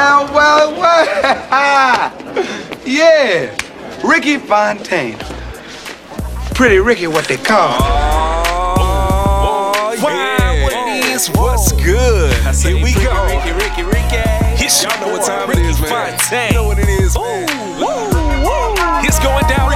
Well, well, well. yeah. Ricky Phontaine. Pretty Ricky, what they call him. Oh, yeah. What it is, what's good? Here we go. Ricky, Ricky, Ricky. It's Y'all know what time Ricky it is, man. Phontaine. You know what it is, Ooh, woo, woo. It's going down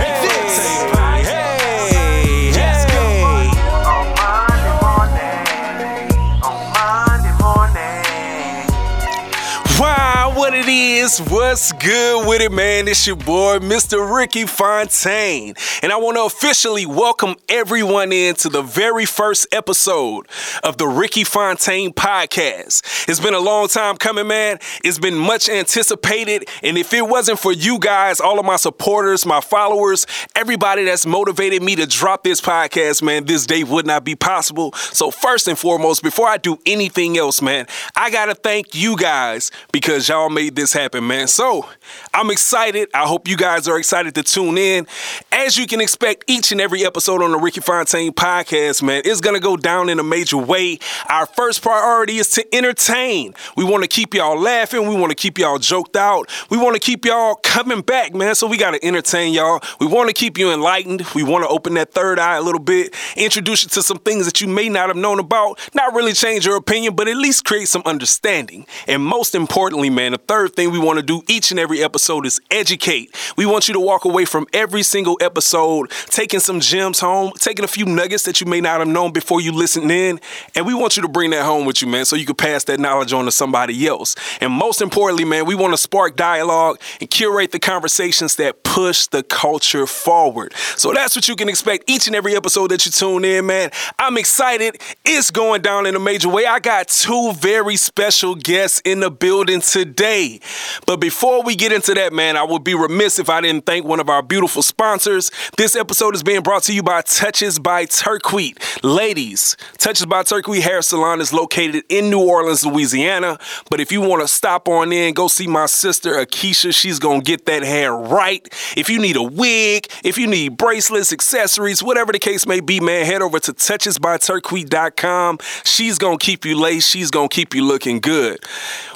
is, what's good with it, man? It's your boy, Mr. Ricky Phontaine. And I want to officially welcome everyone in to the very first episode of the Ricky Phontaine podcast. It's been a long time coming, man. It's been much anticipated. And if it wasn't for you guys, all of my supporters, my followers, everybody that's motivated me to drop this podcast, man, this day would not be possible. So, first and foremost, before I do anything else, man, I got to thank you guys because y'all made this happen, man. So, I'm excited. I hope you guys are excited to tune in. As you can expect, each and every episode on the Ricky Phontaine podcast, man, is going to go down in a major way. Our first priority is to entertain. We want to keep y'all laughing. We want to keep y'all joked out. We want to keep y'all coming back, man. So, we got to entertain y'all. We want to keep you enlightened. We want to open that third eye a little bit, introduce you to some things that you may not have known about, not really change your opinion, but at least create some understanding. And most importantly, man, the third thing we want to do each and every episode is educate. We want you to walk away from every single episode taking some gems home, taking a few nuggets that you may not have known before you listened in. And we want you to bring that home with you, man, so you can pass that knowledge on to somebody else. And most importantly, man, we want to spark dialogue and curate the conversations that push the culture forward. So that's what you can expect each and every episode that you tune in, man. I'm excited. It's going down in a major way. I got two very special guests in the building today. But before we get into that, man, I would be remiss if I didn't thank one of our beautiful sponsors. This episode is being brought to you by Touches by Turquoise. Ladies, Touches by Turquoise Hair Salon is located in New Orleans, Louisiana. But if you want to stop on in, go see my sister Akeisha. She's to get that hair right. If you need a wig, if you need bracelets, accessories, whatever the case may be, man, head over to touchesbyturquoise.com. She's to keep you laced. She's to keep you looking good.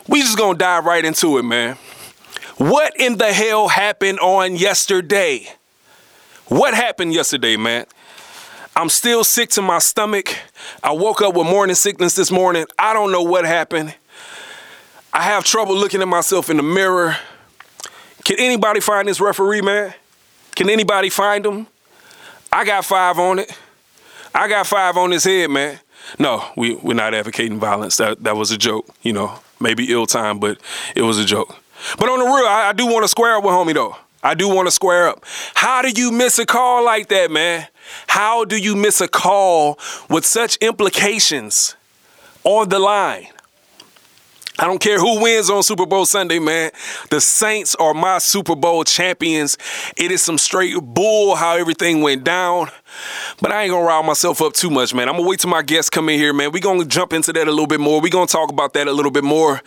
We just to dive right into it, man. What in the hell happened on yesterday? What happened yesterday, man? I'm still sick to my stomach. I woke up with morning sickness this morning. I don't know what happened. I have trouble looking at myself in the mirror. Can anybody find this referee, man? Can anybody find him? I got five on it. I got five on his head, man. No, we, we're not advocating violence. That, that was a joke, you know, maybe ill time, but it was a joke. But on the real, I, I do want to square up with homie, though. I do want to square up. How do you miss a call like that, man? How do you miss a call with such implications on the line? I don't care who wins on Super Bowl Sunday, man. The Saints are my Super Bowl champions. It is some straight bull how everything went down. But I ain't gonna rile myself up too much, man. I'm gonna wait till my guests come in here, man. we gonna jump into that a little bit more. we gonna talk about that a little bit more.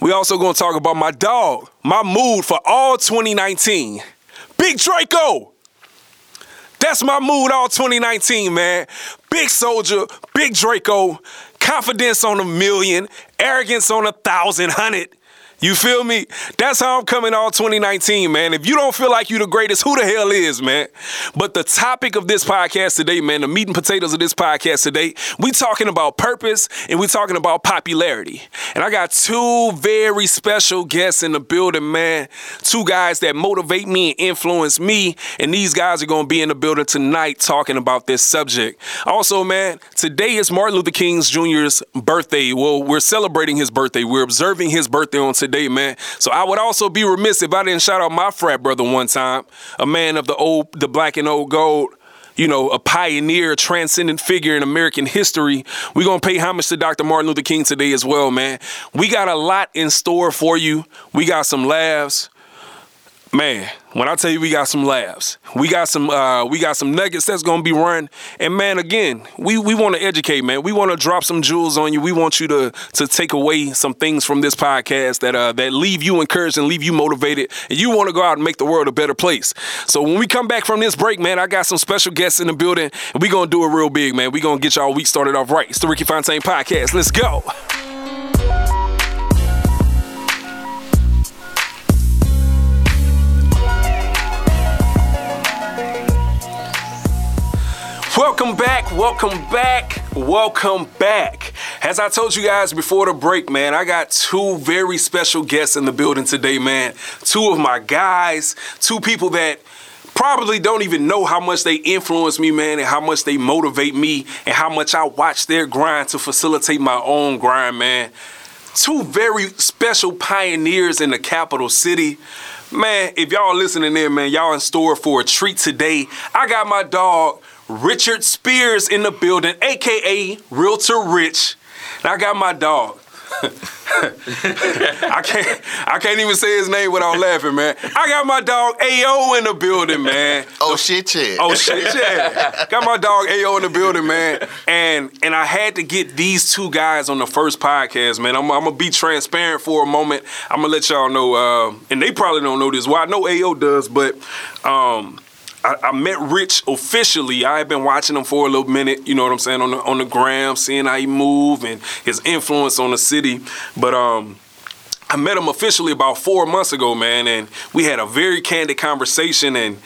We also gonna talk about my dog, my mood for all 2019. Big Draco! That's my mood all 2019, man. Big soldier, big Draco, confidence on a million, arrogance on a thousand, hundred. You feel me? That's how I'm coming all 2019, man. If you don't feel like you're the greatest, who the hell is, man? But the topic of this podcast today, man, the meat and potatoes of this podcast today, we talking about purpose and we talking about popularity. And I got two very special guests in the building, man. Two guys that motivate me and influence me. And these guys are gonna be in the building tonight talking about this subject. Also, man, today is Martin Luther King Jr.'s birthday. Well, we're celebrating his birthday. We're observing his birthday on today today, man. So I would also be remiss if I didn't shout out my frat brother one time, a man of the old, the black and old gold you know, a pioneer, transcendent figure in American history. We're going to pay homage to Dr. Martin Luther King today as well, man. We got a lot in store for you. We got some laughs. Man, when I tell you we got some laughs, we got some uh, we got some nuggets that's gonna be run. And man, again, we we want to educate, man. We want to drop some jewels on you. We want you to to take away some things from this podcast that uh, that leave you encouraged and leave you motivated, and you want to go out and make the world a better place. So when we come back from this break, man, I got some special guests in the building, and we gonna do it real big, man. We gonna get y'all week started off right. It's the Ricky Phontaine podcast. Let's go. Welcome back. Welcome back. As I told you guys before the break, man, I got two very special guests in the building today, man. Two of my guys, two people that probably don't even know how much they influence me, man, and how much they motivate me, and how much I watch their grind to facilitate my own grind, man. Two very special pioneers in the capital city. Man, if y'all listening in, man, y'all in store for a treat today. I got my dog, Richard Spears, in the building, aka Realtor Rich. And I got my dog. I can't I can't even say his name without laughing, man. I got my dog AO in the building, man. Oh shit, yeah. Oh shit, yeah. Got my dog AO in the building, man. And and I had to get these two guys on the first podcast, man. I'm, I'm gonna be transparent for a moment. I'm gonna let y'all know, uh, and they probably don't know this. Well, I know AO does, but um, I, I met Rich officially. I had been watching him for a little minute, you know what I'm saying, on the on the gram, seeing how he move and his influence on the city. But um I met him officially about four months ago, man, and we had a very candid conversation and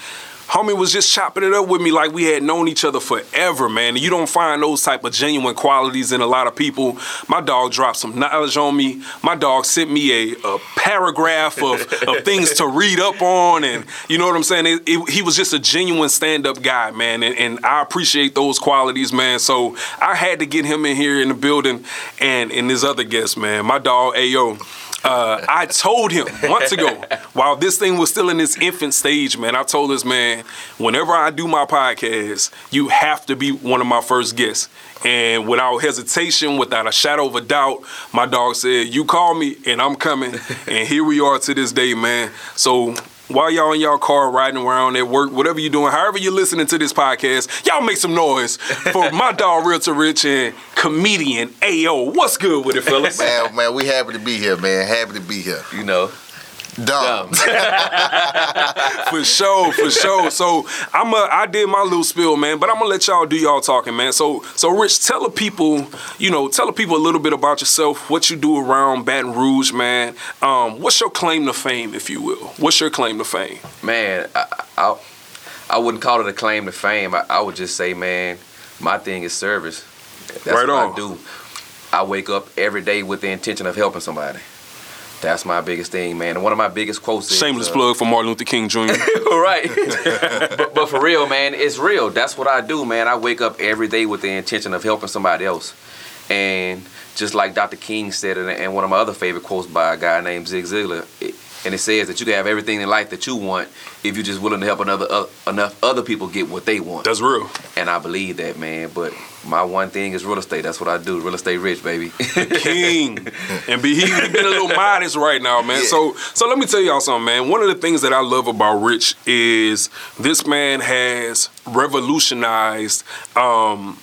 homie was just chopping it up with me like we had known each other forever, man. You don't find those type of genuine qualities in a lot of people. My dog dropped some knowledge on me. My dog sent me a, a paragraph of, of things to read up on, and you know what I'm saying. It, it, he was just a genuine stand-up guy, man, and, and I appreciate those qualities, man. So I had to get him in here in the building, and and his other guest, man, my dog Ayo. Uh, I told him months ago, while this thing was still in its infant stage, man, I told this man, whenever I do my podcast, you have to be one of my first guests. And without hesitation, without a shadow of a doubt, my dog said, You call me and I'm coming. and here we are to this day, man. So while y'all in y'all car riding around at work, whatever you're doing, however you're listening to this podcast, y'all make some noise for my dog Realtor Rich and comedian AO. What's good with it, fellas? Man, man, we happy to be here, man. Happy to be here. You know, Dumb. dumb. for sure, for sure. So I'm a, I did my little spill, man, but I'm gonna let y'all do y'all talking, man. So so Rich, tell the people, you know, tell the people a little bit about yourself, what you do around Baton Rouge, man. Um, what's your claim to fame, if you will? What's your claim to fame? man, I, I I wouldn't call it a claim to fame. I, I would just say, man, my thing is service. That's Right what on. I do. I wake up every day with the intention of helping somebody. That's my biggest thing, man. And one of my biggest quotes is Shameless uh, plug for Martin Luther King Jr. right. but, but for real, man, it's real. That's what I do, man. I wake up every day with the intention of helping somebody else. And just like Dr. King said, and- and one of my other favorite quotes by a guy named Zig Ziglar, it, and it says that you can have everything in life that you want if you're just willing to help another uh, enough other people get what they want. That's real. and I believe that, man. But my one thing is real estate. That's what I do. Real estate rich, baby. King. And be he, he been a little modest right now, man. So so let me tell y'all something, man. One of the things that I love about Rich is this man has revolutionized um,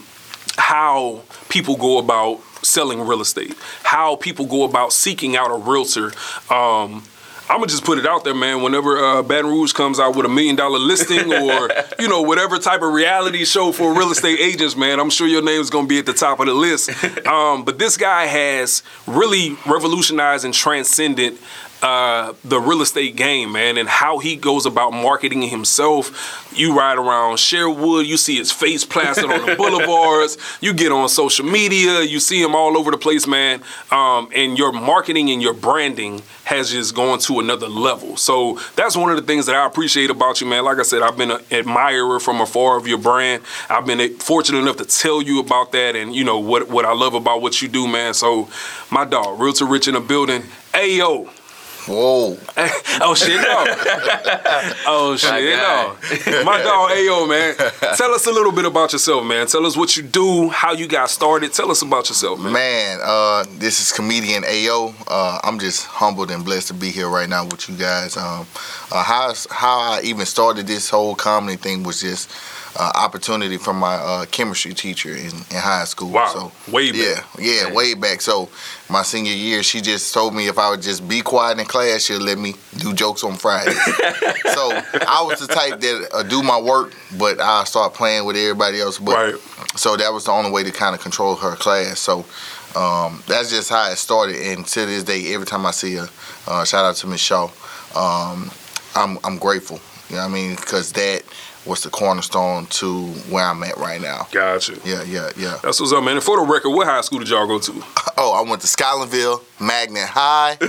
how people go about selling real estate, how people go about seeking out a realtor. Um, I'm gonna just put it out there, man. Whenever uh, Baton Rouge comes out with a million dollar listing, or you know whatever type of reality show for real estate agents, man, I'm sure your name's gonna be at the top of the list. Um, but this guy has really revolutionized and transcended uh, the real estate game, man, and how he goes about marketing himself. You ride around Sherwood, you see his face plastered on the boulevards. You get on social media, you see him all over the place, man. Um, and your marketing and your branding has just gone to another level. So that's one of the things that I appreciate about you, man. Like I said, I've been an admirer from afar of your brand. I've been fortunate enough to tell you about that, and you know what what I love about what you do, man. So my dog, Realtor Rich in the building. Ayo. Whoa. oh shit no. oh shit no. My dog Ayo man. Tell us a little bit about yourself, man. Tell us what you do, how you got started. Tell us about yourself, man. Man, uh, this is comedian AO. Uh, I'm just humbled and blessed to be here right now with you guys. Um, uh, how how I even started this whole comedy thing was just uh, opportunity from my uh, chemistry teacher in, in high school. Wow. So Way back. Yeah, yeah, way back. So my senior year, she just told me if I would just be quiet in class, she'd let me do jokes on Fridays. so I was the type that uh, do my work, but I start playing with everybody else. But Right. so that was the only way to kind of control her class. So um, that's just how it started. And to this day, every time I see her, uh, shout out to Miss Shaw, um, I'm I'm grateful. You know what I mean? Because that was the cornerstone to where I'm at right now. Gotcha. Yeah, yeah, yeah. That's what's up, man. And for the record, what high school did y'all go to? Oh, I went to Scotlandville Magnet High.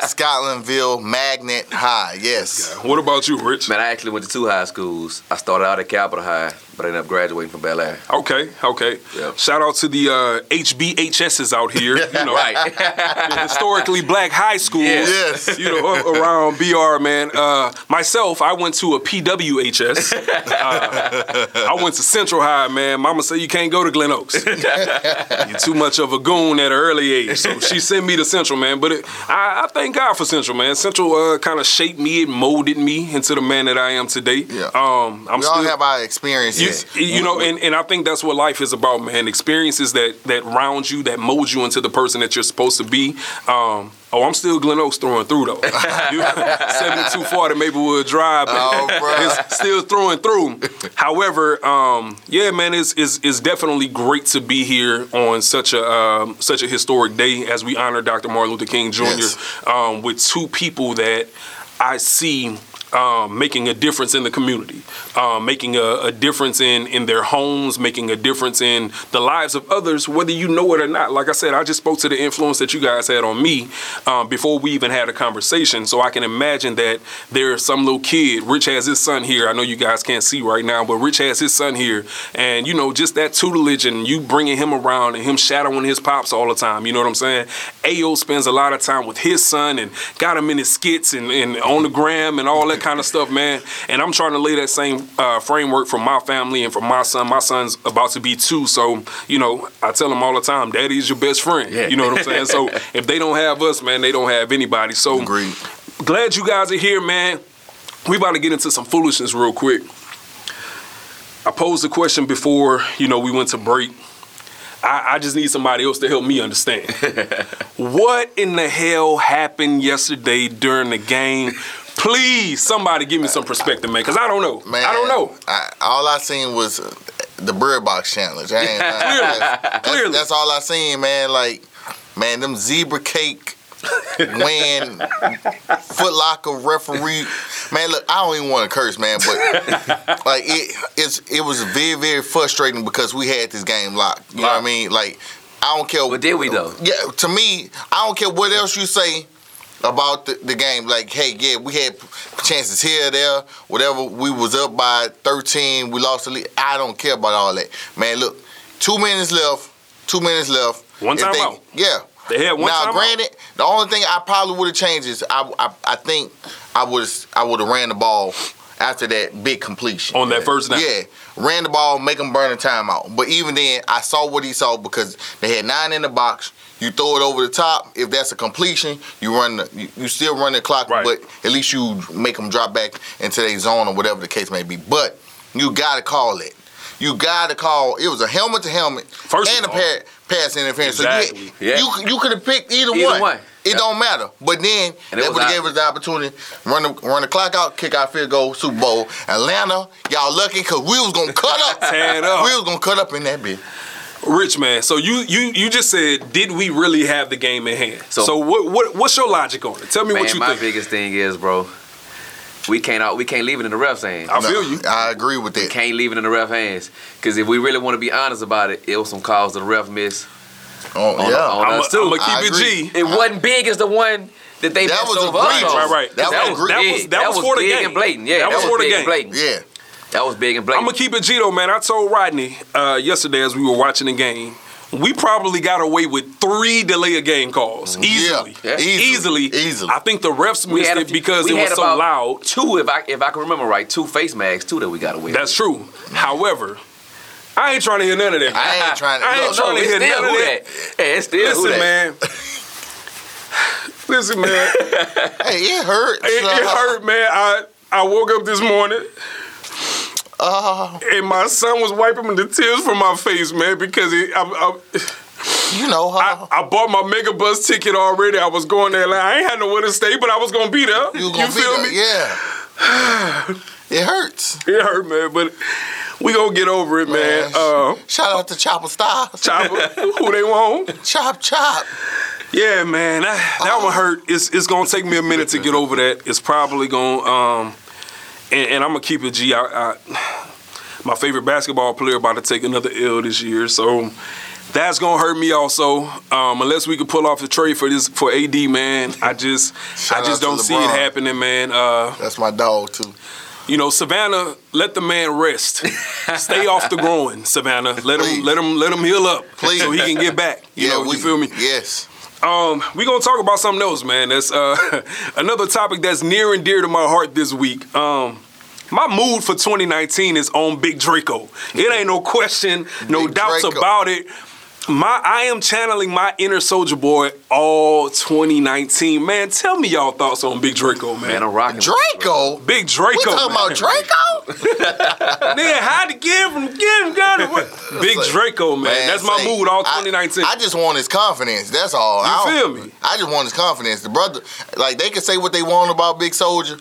Scotlandville Magnet High. Yes. What about you, Rich? Man, I actually went to two high schools. I started out at Capitol High, but I ended up graduating from Belaire. Okay, okay. Yep. Shout out to the uh, HBHSs out here. You know, Right. the historically black high schools. Yes. You know, around BR, man. Uh, myself, I went to a PWHS. Uh, I went to Central High, man. Mama said you can't go to Glen Oaks. You're too much of a goon at an early age. So she sent me to Central, man. But it, I, I thank God for Central, man. Central uh, kind of shaped me, it molded me into the man that I am today. Yeah. Um, I'm we still, all have our experiences. You, you know, and, and I think that's what life is about, man. Experiences that that round you, that mold you into the person that you're supposed to be. Um, oh, I'm still Glen Oaks throwing through though. You- 7240 Maplewood Drive, but Oh, it's still throwing through. However, um, yeah, man, it's, it's it's definitely great to be here on such a um, such a historic day as we honor Dr. Martin Luther King Jr. Yes. Um, with two people that I see um, making a difference in the community, um, making a, a difference in in their homes, making a difference in the lives of others, whether you know it or not. Like I said, I just spoke to the influence that you guys had on me um, before we even had a conversation, so I can imagine that there's some little kid. Rich has his son here. I know you guys can't see right now, but Rich has his son here, and you know just that tutelage and you bringing him around and him shadowing his pops all the time. You know what I'm saying? Ao spends a lot of time with his son and got him in his skits and, and on the gram and all that kind of stuff, man. And I'm trying to lay that same uh, framework for my family and for my son. My son's about to be two, so you know I tell him all the time, "Daddy's your best friend." Yeah. You know what I'm saying? So if they don't have us, man, they don't have anybody. So Agreed. glad you guys are here, man. We about to get into some foolishness real quick. I posed a question before, you know, we went to break. I, I just need somebody else to help me understand. what in the hell happened yesterday during the game? Please, somebody give me some perspective, man, because I don't know. Man, I don't know. I, all I seen was the Bird Box challenge. I ain't, I- that's, Clearly. that's all I seen, man. Like, man, them zebra cake win Foot Locker referee. Man, look, I don't even want to curse, man, but like it, it's it was very very frustrating because we had this game locked. You know what I mean? Like, I don't care. But did we, though? Yeah, to me, I don't care what else you say about the, the game. Like, hey, yeah, we had chances here, there, whatever. We was up by 13. We lost the lead. I don't care about all that. Man, look, two minutes left. Two minutes left. One If they- timeout. Yeah. They had one now, granted, the only thing I probably would have changed is I, I, I think I would I would have ran the ball after that big completion On that first down. Yeah, ran the ball, make them burn a timeout. But even then, I saw what he saw because they had nine in the box. You throw it over the top. If that's a completion, you run the, you, you still run the clock, Right. but at least you make them drop back into their zone or whatever the case may be. But you gotta call it. You gotta call. It was a helmet to helmet First and a all. pa- pass interference. Exactly. So Yeah. you, you, you could have picked either, Either one. one. It Yep. don't matter. But then And it that would have gave us the opportunity run the run the clock out, kick out field goal, Super Bowl. Atlanta, y'all lucky because we was gonna cut up. Up. We was gonna cut up in that bit. Rich man, so you you you just said, did we really have the game in hand? So, So- what what what's your logic on it? Tell me Man, what you my think. My biggest thing is, bro, we can't out, we can't leave it in the refs' hands. I feel you. I agree with that. We can't leave it in the ref hands. Because if we really want to be honest about it, it was some calls that the ref missed. Oh, On- yeah. on- I'm us too. gonna I keep it. G. It wasn't big as the one that they That was over egregious. us on. Right, right. That That, was was, That was- that was was for the big game. and blatant. Yeah, That that, was was, for the big game. and blatant. yeah. That was big and blatant. I'm gonna keep it G though, man. I told Rodney uh, yesterday as we were watching the game, we probably got away with three delay of game calls easily. Yeah, easily, easily. Easily. I think the refs We missed had it few- because it was so loud. Two, if I if I can remember right, two face masks two that we got away. with. That's true. However, I ain't trying to hear none of that. I ain't trying to. I ain't look, trying to hear none of that. that. Yeah, it's still who Listen, that. man. Listen, man. Hey, it hurts. It, it hurt, man. I I woke up this morning Uh, and my son was wiping the tears from my face, man, because it, I, I, you know, uh, I, I bought my mega bus ticket already. I was going there. Like, I ain't had nowhere to stay, but I was gonna be there. you be feel there. me? Yeah. it hurts. It hurt, man, but we gonna get over it, man. Man, Uh, Shout out to Chopper Stars. Chopper, who they want? Chop, chop. Yeah, man, that, that one hurt. It's it's gonna take me a minute to get over that. It's probably gonna um, and, and I'm gonna keep it G. I, I, my favorite basketball player about to take another L this year, so that's gonna hurt me also. Um, unless we could pull off the trade for this for AD, man. I just I just don't see it happening, man. Uh, That's my dog too. You know, Savannah, let the man rest. Stay off the growing, Savannah. Let him let him let him heal up, Please. so he can get back. You know, you feel me? Yes. Um, we gonna talk about something else, man. That's uh, another topic that's near and dear to my heart this week. Um, my mood for 2019 is on Big Draco. It ain't no question, no Big doubts Draco. about it. My, I am channeling my inner soldier boy all 2019. Man, tell me y'all thoughts on Big Draco, man. Man, I'm rocking. with you, Draco. Big Draco. We talking man. about Draco? Nigga, how to give him, give him, got him. Big like- Draco, man. That's my say, mood all 2019. I, just want his confidence. That's all. You I feel me? I just want his confidence. The brother, like they can say what they want about Big Soldier.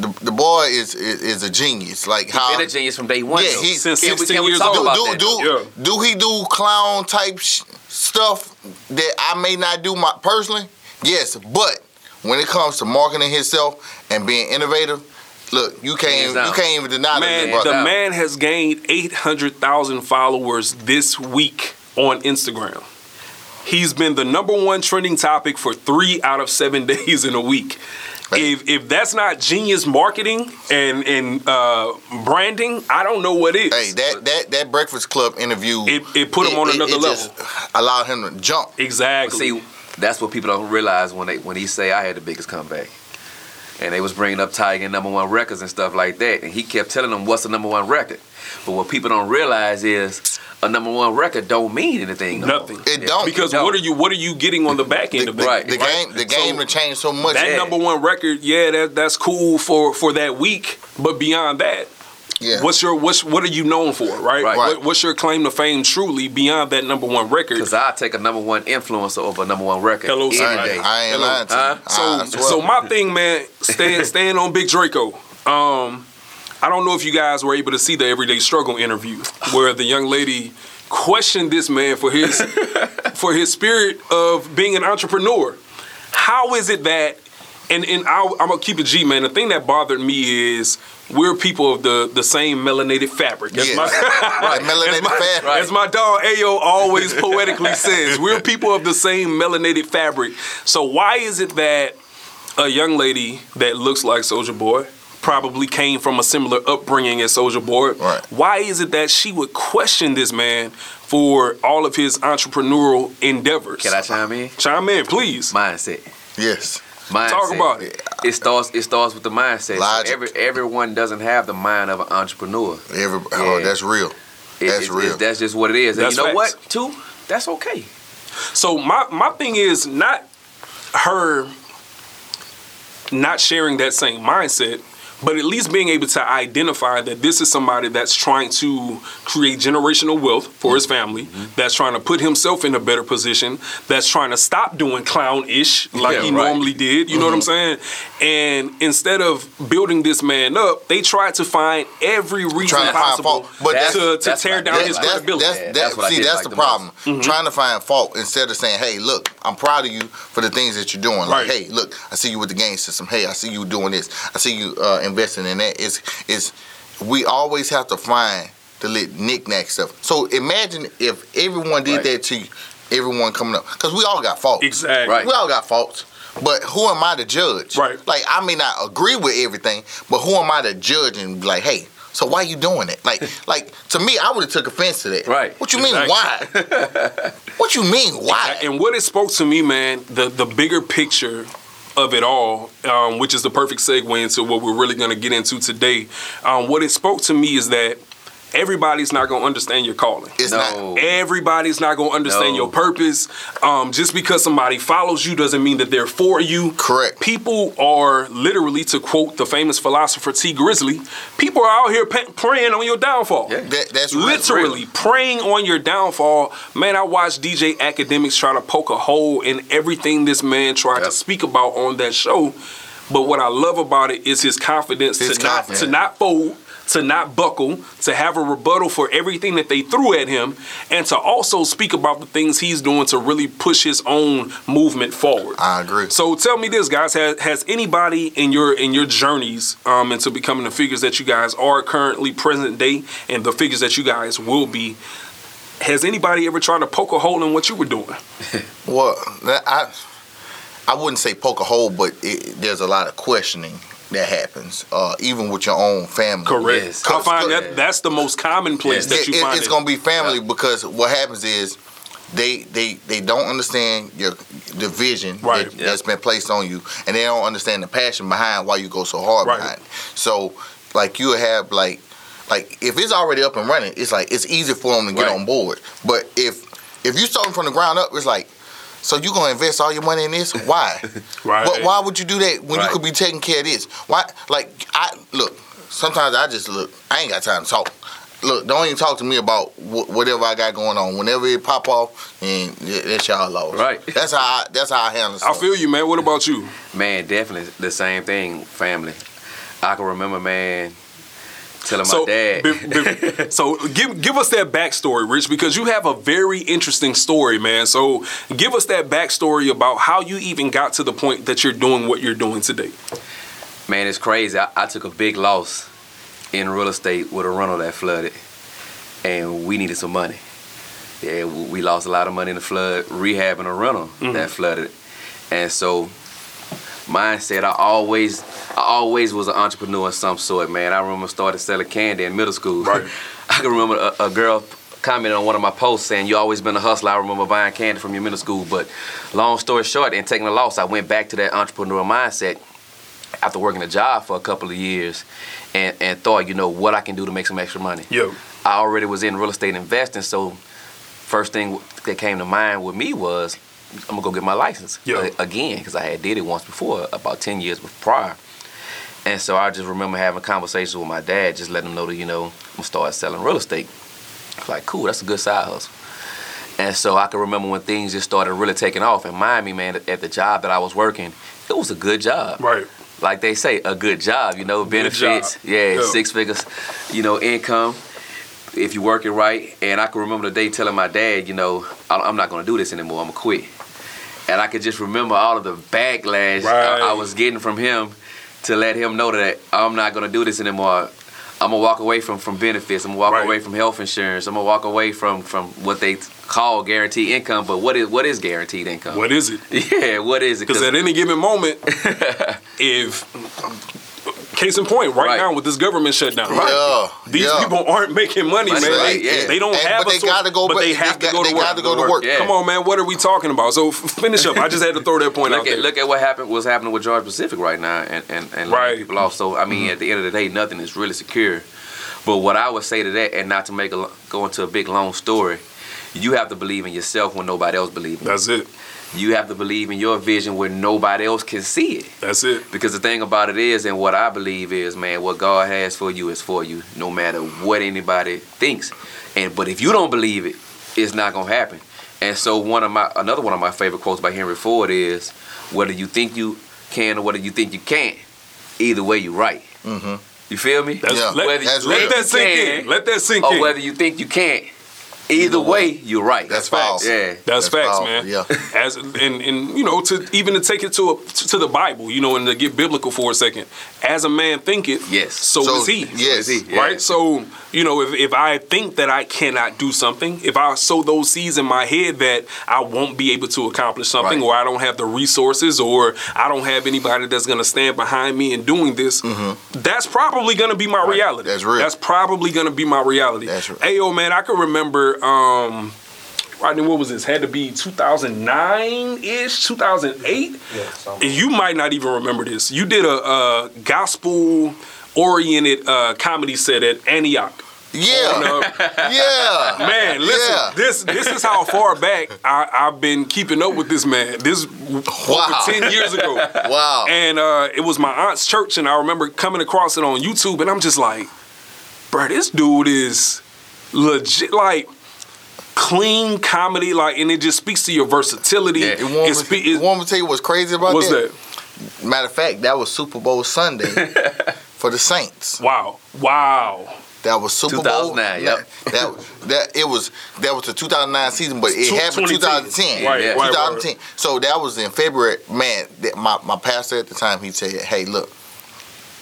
The, the boy is, is is a genius. Like how Been a genius from day one. Yeah, though. he's- Since Can 16 can we years old. do do? Yeah. do he do clown type sh- stuff that I may not do my personally? Yes, but when it comes to marketing himself and being innovative, look, you can't you can't even deny Man, that, the man has gained 800,000 followers this week on Instagram. He's been the number one trending topic for three out of seven days in a week. Hey. If, if that's not genius marketing and and uh, branding, I don't know what is. Hey, that that that Breakfast Club interview, It- it put him on another level. allowed him to jump. exactly. See, that's what people don't realize when they when he say I had the biggest comeback. And they was bringing up Tyga number one records and stuff like that, and he kept telling them what's the number one record. But what people don't realize is a number one record don't mean anything. no more. Nothing. It don't. because don't. what are you what are you getting on the back end The, of the, it? Right. the game, the game So- to change so much. That Yeah. number one record, yeah, that that's cool for for that week. But beyond that, yeah. What's your what's what are you known for, right? Right. What, what's your claim to fame truly beyond that number one record? Because I take a number one influencer over a number one record. Hello, any sir. I, ain't- Hello. lying to you. Huh? So I, I swear. so my thing, man, staying staying on Big Draco. Um, I don't know if you guys were able to see the Everyday Struggle interview where the young lady questioned this man for his for his spirit of being an entrepreneur. How is it that and and I'll, I'm gonna keep it G, man. The thing that bothered me is we're people of the the same melanated fabric. As Yeah. my, That melanated as my, fabric. as my dog Ayo always poetically says, we're people of the same melanated fabric. So why is it that a young lady that looks like Soulja Boy probably came from a similar upbringing as Soulja Boy? Right. Why is it that she would question this man for all of his entrepreneurial endeavors? Can I chime in? chime in, please? Mindset. yes. Mindset. Talk about it. It starts. It starts with the mindset. So Logic. every everyone doesn't have the mind of an entrepreneur. Every, oh, Yeah. that's real. That's it- real. it's- that's just what it is. And That's you know facts. what? Too. That's okay. So my my thing is not her not sharing that same mindset, but at least being able to identify that this is somebody that's trying to create generational wealth for his family, Mm-hmm. that's trying to put himself in a better position, that's trying to stop doing clown-ish like Yeah, he right. Mm-hmm. normally did. You know what I'm saying? And instead of building this man up, they tried to find every reason Trying to find possible fault. But to, to that's tear down that's- his that's, credibility. that's, Yeah, that- that's what see, that's like the, the problem. Mm-hmm. Trying to find fault instead of saying, "Hey, look, I'm proud of you for the things that you're doing." Like, Right. "Hey, look, I see you with the game system. Hey, I see you doing this. I see you uh, investing in that." It's it's we always have to find the lit knick-knack stuff. So imagine if everyone did Right. that to everyone coming up, because we all got faults. Exactly. Right. We all got faults. But who am I to judge? Right. Like I may not agree with everything, but who am I to judge and be like, hey, so why you doing it? Like, like to me, I would have took offense to that. Right. What you mean? Exactly. Why? what you mean? Why? And what it spoke to me, man, the the bigger picture of it all, um, which is the perfect segue into what we're really going to get into today. Um, what it spoke to me is that everybody's not going to understand your calling. It's No. not. Everybody's not going to understand No. your purpose. Um, just because somebody follows you doesn't mean that they're for you. Correct. People are literally, to quote the famous philosopher Tee Grizzley, people are out here pa- praying on your downfall. Yeah. That, that's real. Literally praying on your downfall. Man, I watched DJ Akademiks try to poke a hole in everything this man tried to speak about on that show. But what I love about it is his confidence His to not confidence. to not fold, to not buckle, to have a rebuttal for everything that they threw at him, and to also speak about the things he's doing to really push his own movement forward. I agree. So tell me this, guys: has, has anybody in your in your journeys um, into becoming the figures that you guys are currently present day, and the figures that you guys will be? Has anybody ever tried to poke a hole in what you were doing? Well, that- I I wouldn't say poke a hole, but it, there's a lot of questioning that happens, uh, even with your own family. Correct. Yes. I find that that's the most common place Yeah. that you It- it- find it's it. gonna be family because what happens is they they they don't understand your the vision Right. that, Yeah. that's been placed on you, and they don't understand the passion behind why you go so hard Right. behind. it. So like you have like like if it's already up and running, it's like it's easy for them to get Right. on board. But if if you starting from the ground up, it's like. So you gonna invest all your money in this? Why? Right. But why would you do that when Right. you could be taking care of this? Why? Like I look. Sometimes I just look. I ain't got time to talk. Look, don't even talk to me about wh- whatever I got going on. Whenever it pop off, and th- that's y'all lost. Right. That's how. I, that's how I handle. I feel you, man. What about you? Man, definitely the same thing, family. I can remember, man, telling So, my dad. be- be- so give give us that backstory, Rich, because you have a very interesting story, man. So give us that backstory about how you even got to the point that you're doing what you're doing today. Man, it's crazy. I, I took a big loss in real estate with a rental that flooded, and we needed some money. Yeah, we lost a lot of money in the flood rehabbing a rental mm-hmm. that flooded, and so mindset. I always, I always was an entrepreneur of some sort, man. I remember started selling candy in middle school. Right. I can remember a, a girl commented on one of my posts saying, "You always been a hustler." I remember buying candy from your middle school, but long story short, and taking a loss, I went back to that entrepreneur mindset after working a job for a couple of years, and and thought, you know, what I can do to make some extra money. Yo, I already was in real estate investing, so first thing that came to mind with me was I'm gonna go get my license Yeah. a- again because I had did it once before, about ten years prior. And so I just remember having conversations with my dad, just letting him know that you know I'm gonna start selling real estate. Like, cool, that's a good side hustle. And so I can remember when things just started really taking off. And Miami, man, at the job that I was working, it was a good job right. like they say, a good job, you know, benefits, yeah, Yeah. six figures, you know, income if you work it right. And I can remember the day telling my dad, you know, I'm not gonna do this anymore. I'm gonna quit. And I could just remember all of the backlash I, I was getting from him to let him know that I'm not gonna do this anymore. I'm gonna walk away from from benefits. I'm gonna walk Right. away from health insurance. I'm gonna walk away from from what they call guaranteed income. But what is what is guaranteed income? What is it? Yeah, what is it? Because at any given moment, if case in point, right, Right. now with this government shutdown, Yeah. these yeah. people aren't making money, Money, man. right, They, yeah. they don't And- have but a they gotta go but they have they to got- go to they work. gotta go to work. Come on, man. What are we talking about? So finish up. I just had to throw that point out look at there. look at what happened what's happening with Georgia Pacific right now and and, and Right. people off. So I mean mm-hmm. at the end of the day nothing is really secure. But what I would say to that and not to make a go into a big long story, you have to believe in yourself when nobody else believes. That's it. You have to believe in your vision when nobody else can see it. That's it. Because the thing about it is, and what I believe is, man, what God has for you is for you, no matter what anybody thinks. And but if you don't believe it, it's not gonna happen. And so one of my another one of my favorite quotes by Henry Ford is, whether you think you can or whether you think you can't, either way you're right. Mhm. You feel me? That's, Yeah, let, Whether that's let real. that sink can, in. Let that sink Or in. whether you think you can't, either way you're right. That's false. Yeah. That's, That's facts, powerful, man. yeah. As and and you know to even to take it to a, to the Bible, you know, and to get biblical for a second. As a man thinketh, Yes. so, So, is he. yes. So is he. Yeah. Right. So you know, if if I think that I cannot do something, if I sow those seeds in my head that I won't be able to accomplish something, Right. or I don't have the resources, or I don't have anybody that's going to stand behind me in doing this, that's probably going to be my reality. Mm-hmm. That's real. That's probably going to be my reality. That's real. Hey, yo, man, I can remember. Um Rodney, what was this? Had to be 2009 ish, 2008. You might not even remember this. You did a, a gospel oriented uh, comedy set at Antioch. Yeah. No, Yeah. man, listen. Yeah. This this is how far back I, I've been keeping up with this man. This Wow. over ten years ago. Wow. And uh, it was my aunt's church, and I remember coming across it on YouTube, and I'm just like, bro, this dude is legit, like clean comedy, like, and it just speaks to your versatility. Yeah. You want, It me, spe- it- want me to tell you what's crazy about what's that? that? Matter of fact, that was Super Bowl Sunday for the Saints. Wow. Wow. That was Super Bowl. 2009, yep. That that it was that was the 2009 season, but it Tw- happened 2010. 2010. Right, Yeah. right, right, 2010. So that was in February. Man, that- my my pastor at the time he said, "Hey, look."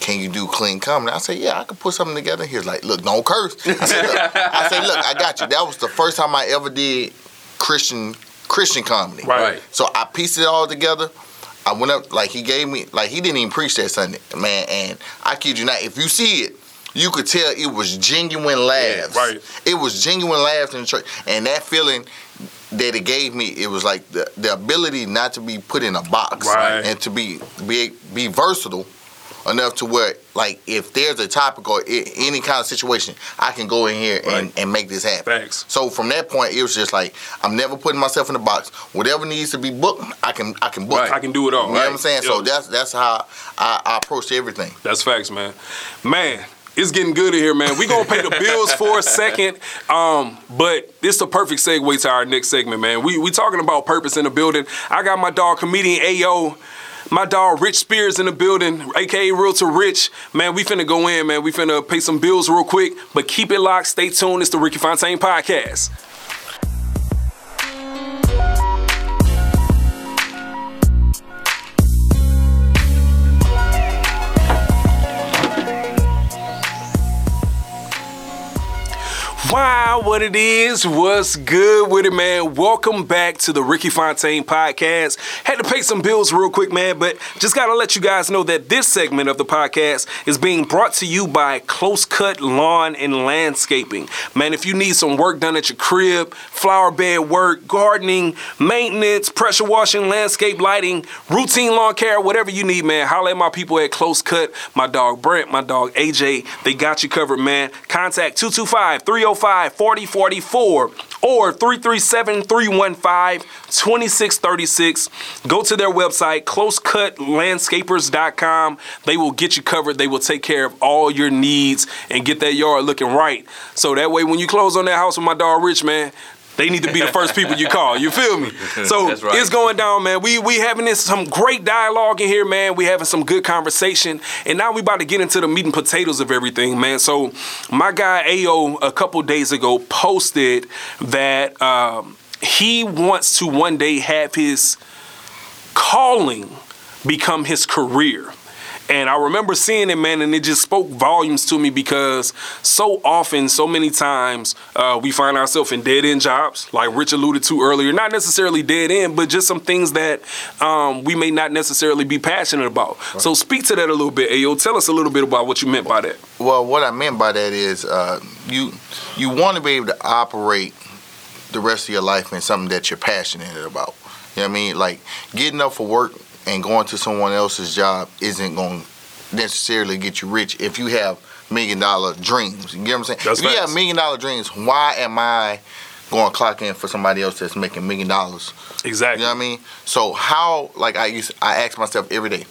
Can you do clean comedy? I said, yeah, I could put something together. He was like, look, don't curse. I said, look, I, said, look, I got you. That was the first time I ever did Christian Christian comedy. Right. Right. So I pieced it all together. I went up like he gave me like he didn't even preach that Sunday, man. And I kid you not, if you see it, you could tell it was genuine laughs. right. It was genuine laughs in the church, and that feeling that it gave me, it was like the, the ability not to be put in a box Right. and to be be be versatile enough to where like if there's a topic or i- any kind of situation, I can go in here and, Right. and make this happen. Thanks. So from that point, it was just like I'm never putting myself in a box. Whatever needs to be booked, I can I can book. Right. I can do it all. You know what I'm saying? So that's that's how I, I approach everything. That's facts, man. Man, it's getting good in here, man. We gonna pay the bills for a second, um, but it's the perfect segue to our next segment, man. We we talking about purpose in the building. I got my dog comedian Ao. My dog Rich Spears in the building, aka Realtor Rich. Man, we finna go in, man. We finna pay some bills real quick, but keep it locked. Stay tuned. It's the Ricky Phontaine Podcast. Wow, what it is, what's good with it, man? Welcome back to the Ricky Phontaine podcast. Had to pay some bills real quick, man, but just gotta let you guys know that this segment of the podcast is being brought to you by Close Cut Lawn and Landscaping. Man, if you need some work done at your crib, flower bed work, gardening, maintenance, pressure washing, landscape lighting, routine lawn care, whatever you need, man, holla at my people at Close Cut. My dog Brent, my dog AJ, they got you covered, man. Contact 225 305 4044 or 337 315 2636. Go to their website, closecutlandscapers.com. They will get you covered. They will take care of all your needs and get that yard looking right. So that way, when you close on that house with my dog Rich, man, they need to be the first people you call. You feel me? So right. it's going down, man. We we having this some great dialogue in here, man. We having some good conversation, and now we about to get into the meat and potatoes of everything, man. So my guy Ao a couple days ago posted that um, he wants to one day have his calling become his career. And I remember seeing it, man, and it just spoke volumes to me because so often, so many times, uh, we find ourselves in dead end jobs, like Rich alluded to earlier. Not necessarily dead end, but just some things that um, we may not necessarily be passionate about. So speak to that a little bit, Ayo. Tell us a little bit about what you meant by that. Well, what I meant by that is uh, you you want to be able to operate the rest of your life in something that you're passionate about. You know what I mean? Like getting up for work and going to someone else's job isn't going to necessarily get you rich if you have million dollar dreams. You get what I'm saying? That's if you have million dollar dreams, why am I going to clock in for somebody else that's making million dollars? Exactly. You know what I mean? So how like I used I ask myself every day,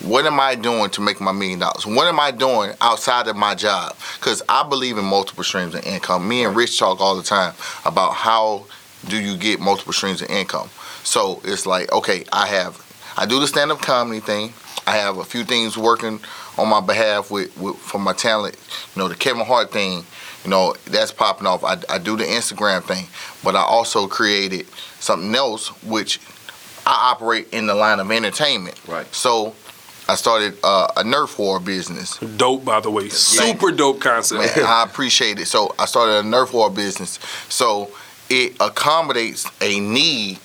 what am I doing to make my million dollars? What am I doing outside of my job? Because I believe in multiple streams of income. Me and Rich talk all the time about how do you get multiple streams of income. So it's like, okay, I have I do the stand up comedy thing. I have a few things working on my behalf with, with for my talent. You know, the Kevin Hart thing, you know, that's popping off. I, I do the Instagram thing, but I also created something else which I operate in the line of entertainment. Right. So I started uh, a Nerf war business. Dope, by the way. Super dope concept. Man, I appreciate it. So I started a Nerf war business. So it accommodates a need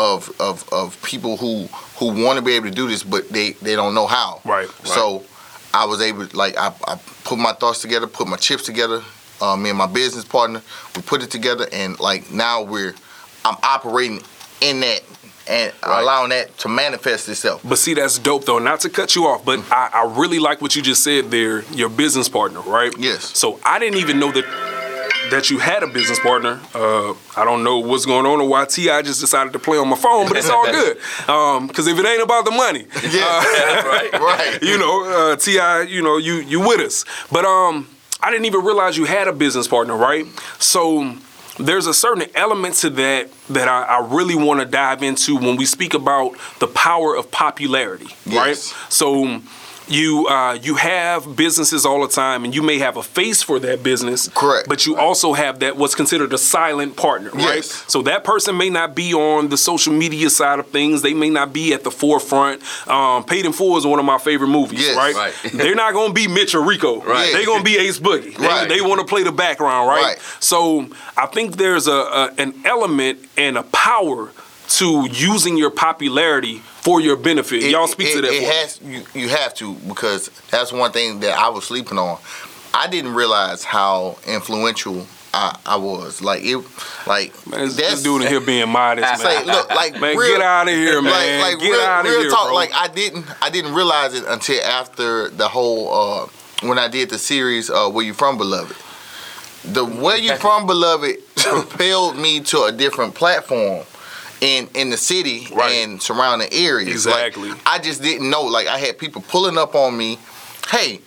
of of, of people who who want to be able to do this, but they, they don't know how. Right, right. So I was able, like, I, I put my thoughts together, put my chips together. Uh, me and my business partner, we put it together, and like now we're, I'm operating in that and allowing that to manifest itself. But see, that's dope though. Not to cut you off, but I, I really like what you just said there. Your business partner, right? Yes. So I didn't even know that that you had a business partner. Uh, I don't know what's going on or why Ti just decided to play on my phone, but it's all good. Because if it ain't about the money, Yeah, right. right. you know, uh, Ti, you know, you you with us. But um, I didn't even realize you had a business partner, right? So there's a certain element to that that I, I really want to dive into when we speak about the power of popularity, Yes. right? So you uh, you have businesses all the time, and you may have a face for that business. Correct. But you also have that what's considered a silent partner, right? So that person may not be on the social media side of things. They may not be at the forefront. Um, Paid in Full is one of my favorite movies, Yes. right? Right. They're not going to be Mitch or Rico. Right. They're going to be Ace Boogie. They, Right. they want to play the background, right? Right. So I think there's a, a an element and a power to using your popularity for your benefit. Y'all speak it, to that. It for has you, you have to because that's one thing that I was sleeping on. I didn't realize how influential I, I was. Like it, like Man, this, that's this dude in here being modest, man. Say, look, like Man, real, get outta here, man. Like, like Get real, outta real here, talk. bro. Like I didn't, I didn't realize it until after the whole uh, when I did the series uh, "Where You From, Beloved." The "Where You From, Beloved" propelled me to a different platform. In, in the city Right. and surrounding areas, Like, Exactly. I just didn't know. Like I had people pulling up on me, hey,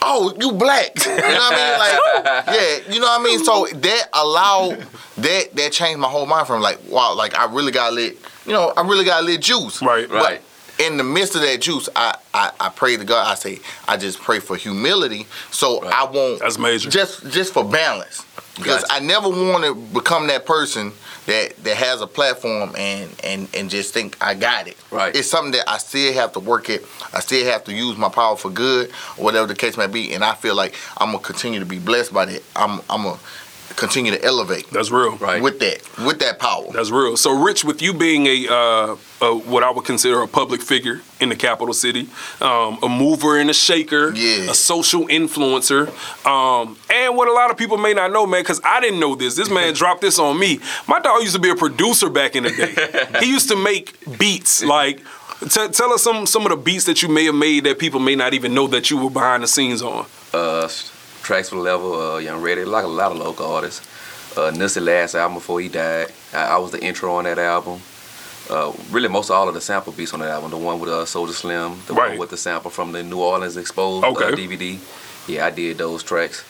oh, you black. You know what I mean? Like, yeah, you know what I mean? So that allowed that that changed my whole mind from like, wow, like I really got lit, you know, I really got lit juice. Right. But Right. in the midst of that juice, I, I, I pray to God, I say, I just pray for humility so I won't That's major. just just for balance. Because Gotcha. I never want to become that person that that has a platform and and and just think I got it. Right. It's something that I still have to work at. I still have to use my power for good, whatever the case may be. And I feel like I'm gonna continue to be blessed by that. I'm I'm gonna continue to elevate That's real. Right. with that with that power. That's real. So, Rich, with you being a, uh, a what I would consider a public figure in the capital city, um, a mover and a shaker, Yeah. a social influencer, um, and what a lot of people may not know, man, because I didn't know this. This man dropped this on me. My dog used to be a producer back in the day. he used to make beats like. T- tell us some some of the beats that you may have made that people may not even know that you were behind the scenes on. uh, tracks for the level, uh, Young Ready, like a lot of local artists. Uh, Nipsey last album before he died, I, I was the intro on that album. Uh, really, most of all of the sample beats on that album, the one with uh, Soulja Slim, the Right. one with the sample from the New Orleans Exposed Okay. uh, DVD. Yeah, I did those tracks.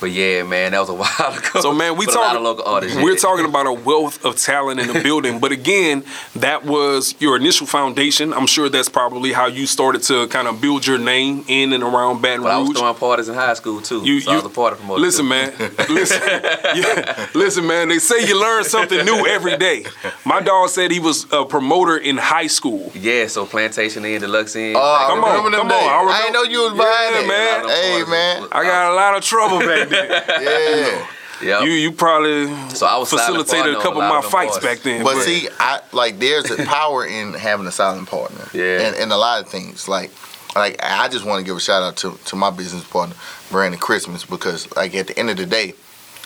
But yeah, man, that was a while ago. So man, we But a lot talking. of local artists. We're yeah. talking about a wealth of talent in the building. But again, that was your initial foundation. I'm sure that's probably how you started to kind of build your name in and around Baton Rouge. But I was throwing parties in high school too. You- so I was a party promoter. Listen, too. man. Listen, yeah, listen, man. They say you learn something new every day. My dog said he was a promoter in high school. Yeah, so Plantation Inn, Deluxe Inn. Oh, I Come on, remember them come on. I I, remember- ain't know you was Yeah, it, man. Hey, man. I got a lot of trouble back then. Yeah. Yep. You you probably So I was silent facilitated a couple of my of fights parties. back then. But see, I like there's a power in having a silent partner. Yeah. And, and a lot of things. Like like I just want to give a shout out to, to my business partner, Brandon Christmas, because like at the end of the day,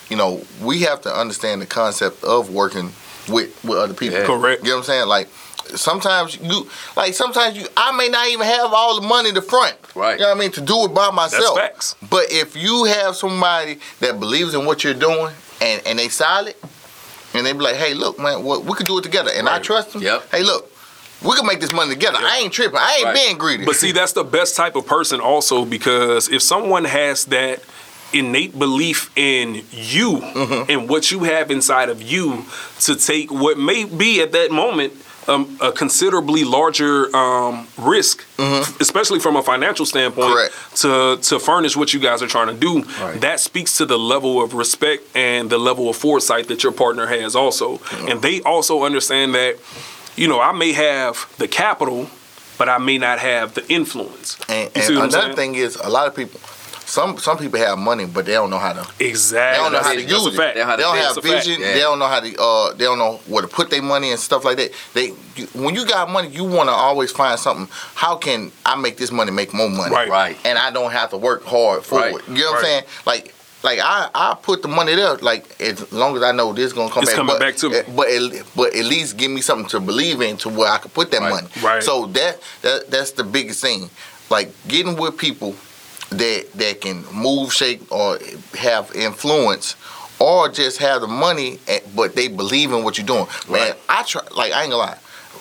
you know, we have to understand the concept of working with with other people. Yeah. Correct. You know what I'm saying? Like sometimes you like sometimes you I may not even have all the money to front. Right. You know what I mean? To do it by myself. That's facts. But if you have somebody that believes in what you're doing and, and they solid, and they be like, hey, look, man, what we could do it together. And I trust them. Yep. Hey, look, we can make this money together. I ain't tripping. I ain't Right. being greedy. But see, that's the best type of person also because if someone has that innate belief in you Mm-hmm. and what you have inside of you to take what may be at that moment um, a considerably larger um, risk, especially from a financial standpoint, Mm-hmm. Correct. to to furnish what you guys are trying to do. Right. That speaks to the level of respect and the level of foresight that your partner has also, and they also understand that. You know, I may have the capital, but I may not have the influence. and, and another thing is, a lot of people, some some people have money, but they don't know how to. Exactly. They don't know how to That's- use that's it. a fact. They don't know how They to don't That's have vision. They don't know how to. Uh, they don't know where to put their money and stuff like that. They you, when you got money, you want to always find something. How can I make this money make more money? Right. Right. And I don't have to work hard for Right. it. You know what I'm saying? Like. Like I, I put the money there. Like as long as I know this gonna come It's back. coming but, back to me. But at, but at least give me something to believe in to where I can put that Right. money. Right. So that, that that's the biggest thing. Like getting with people that that can move, shake, or have influence, or just have the money, eh, but they believe in what you're doing. Man, Right. I try. Like I ain't gonna lie.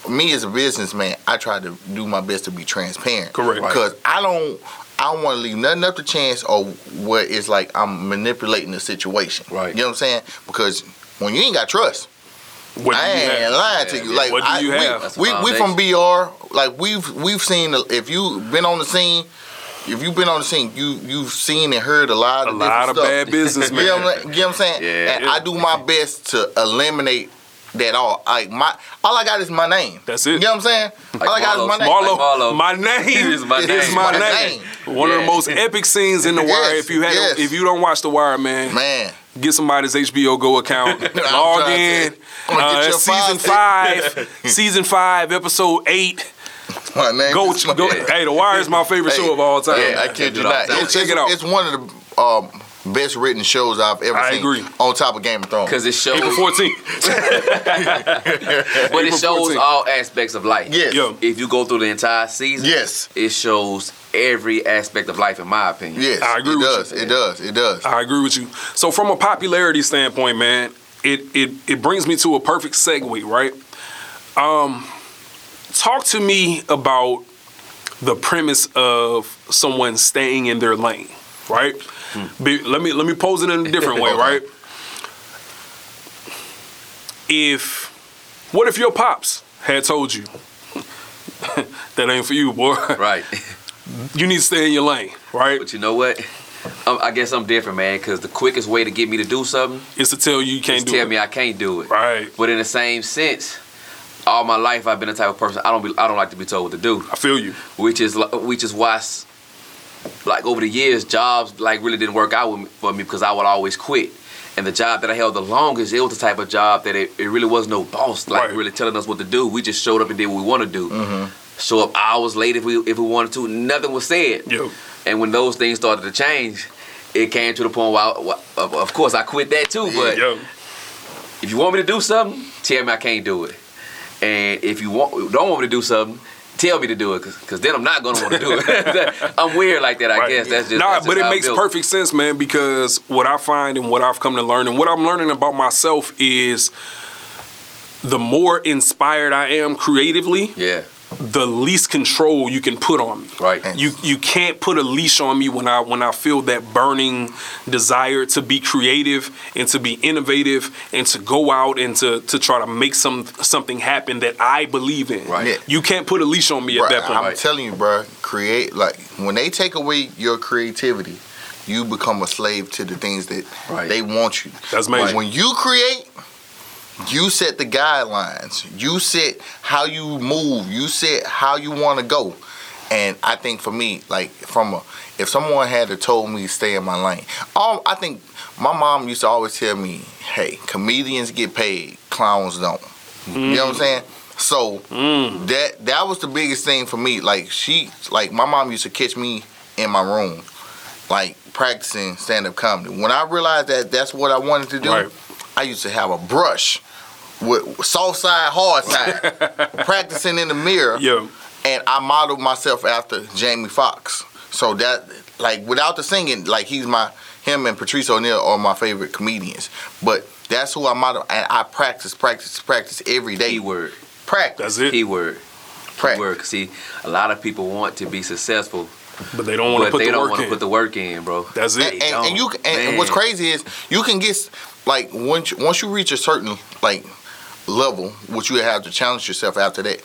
Me as a businessman, I try to do my best to be transparent. Correct. Right. Because I don't. I don't want to leave nothing up to chance or where it's like I'm manipulating the situation. Right. You know what I'm saying? Because when you ain't got trust, What I ain't have? lying to you. yeah. Like What do you we, have? That's the We, we from. BR. Like we've we've seen. If you've been on the scene, if you've been on the scene, you you've seen and heard a lot A of lot of stuff. bad business, You know man. what I'm, you know what I'm saying? Yeah. And I do my best to eliminate that all. Like my, all I got is my name. That's it. You know what I'm saying? Like all I got Marlo. is my name. Marlo, Like Marlo. my name Is my is name. my My name. name. One of the most epic scenes in The Wire. If you had, yes. if you don't watch The Wire, man, Man, get somebody's HBO Go account, log in. to- Uh, get your it's season five. five, season five, episode eight. my name. Go, is my go. Yeah. Hey, The Wire is my favorite Hey, show of all time. Hey, I kid you not. Go It's, check it out. it's one of the um, best written shows I've ever I seen. agree. On top of Game of Thrones. Because it shows, April 14th. but it shows 14th. all aspects of life. Yes. Yo. If you go through the entire season, Yes. it shows every aspect of life, in my opinion. Yes. I agree it with does. you. It does. It does. I agree with you. So from a popularity standpoint, man, it it it brings me to a perfect segue, right? Um, talk to me about the premise of someone staying in their lane, right? Be, let me let me pose it in a different way, right? If what if your pops had told you that ain't for you, boy? Right. You need to stay in your lane, right? But you know what? Um, I guess I'm different, man, because the quickest way to get me to do something is to tell you you can't do tell it. Tell me I can't do it. Right. But in the same sense, all my life I've been the type of person I don't be I don't like to be told what to do, I feel you. which is which is why like over the years jobs like really didn't work out with me, for me because I would always quit. And the job that I held the longest, it was the type of job that it, it really was no boss like Right. really telling us what to do. We just showed up and did what we want to do. Mm-hmm. Show up hours late if we if we wanted to. Nothing was said. Yo. And when those things started to change, it came to the point where, I, wh- of, of course, I quit that too. But Yo. if you want me to do something, tell me I can't do it. And if you want, don't want me to do something, tell me to do it, because then I'm not gonna want to do it. I'm weird like that, I Right. guess. That's just nah, that's but it makes perfect sense, man. Because what I find and what I've come to learn and what I'm learning about myself is the more inspired I am creatively, Yeah, the least control you can put on me. right. You you can't put a leash on me when I when I feel that burning desire to be creative and to be innovative and to go out and to to try to make some something happen that I believe in. Right. Yeah. You can't put a leash on me at that point. I'm telling you, bro. Create like when they take away your creativity, you become a slave to the things that Right. they want you. That's major. When you create, you set the guidelines. You set how you move. You set how you want to go. And I think for me, like from a, if someone had to told me to stay in my lane, um, I think my mom used to always tell me, "Hey, comedians get paid, clowns don't." You know what I'm saying? So that that was the biggest thing for me. Like she, like my mom used to catch me in my room, like practicing stand up comedy. When I realized that that's what I wanted to do, Right. I used to have a brush with soft side, hard side, practicing in the mirror, Yo. and I modeled myself after Jamie Foxx. So that, like, without the singing, like he's my him and Patrice O'Neal are my favorite comedians. But that's who I model, and I practice, practice, practice every day. Keyword. Practice, That's it. Keyword. practice. Keyword. 'Cause See, a lot of people want to be successful, But they don't want to but put they the don't work want to in. put the work in, bro. That's it. and, and, and you and, and what's crazy is you can get like once you, once you reach a certain like level, which you have to challenge yourself after that.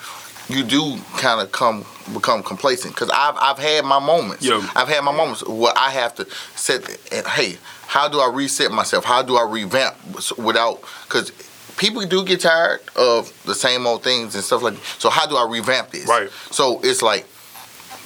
You do kind of come become complacent because I've I've had my moments. Yeah. I've had my moments where I have to set and hey, how do I reset myself? How do I revamp without because people do get tired of the same old things and stuff like that. So how do I revamp this? Right. So it's like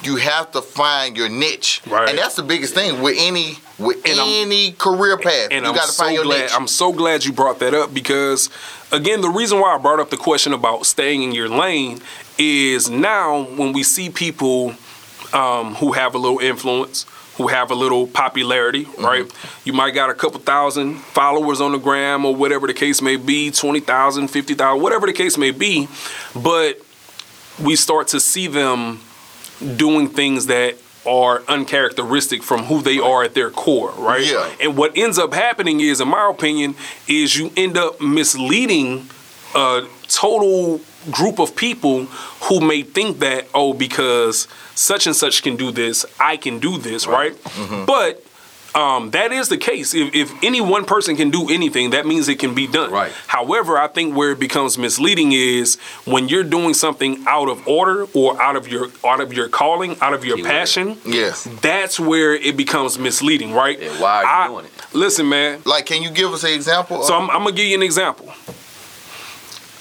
you have to find your niche, Right. and that's the biggest thing with any with And I'm- any career path. And you I'm got to so find your glad. niche. I'm so glad you brought that up because, again, the reason why I brought up the question about staying in your lane is now when we see people um, who have a little influence, who have a little popularity, Mm-hmm. right? You might got a couple thousand followers on the gram or whatever the case may be, 20,000, 50,000, whatever the case may be, but we start to see them doing things that are uncharacteristic from who they are at their core, right? Yeah. And what ends up happening is, in my opinion, is you end up misleading a total group of people who may think that, oh, because such and such can do this, I can do this, right? Mm-hmm. But um, that is the case. If, if any one person can do anything, that means it can be done. Right. However, I think where it becomes misleading is when you're doing something out of order or out of your out of your calling, out of your Keyword. passion. Yes. That's where it becomes misleading, right? Yeah, why are you I- doing it? Listen, man. Like, can you give us an example? So I'm, I'm gonna give you an example.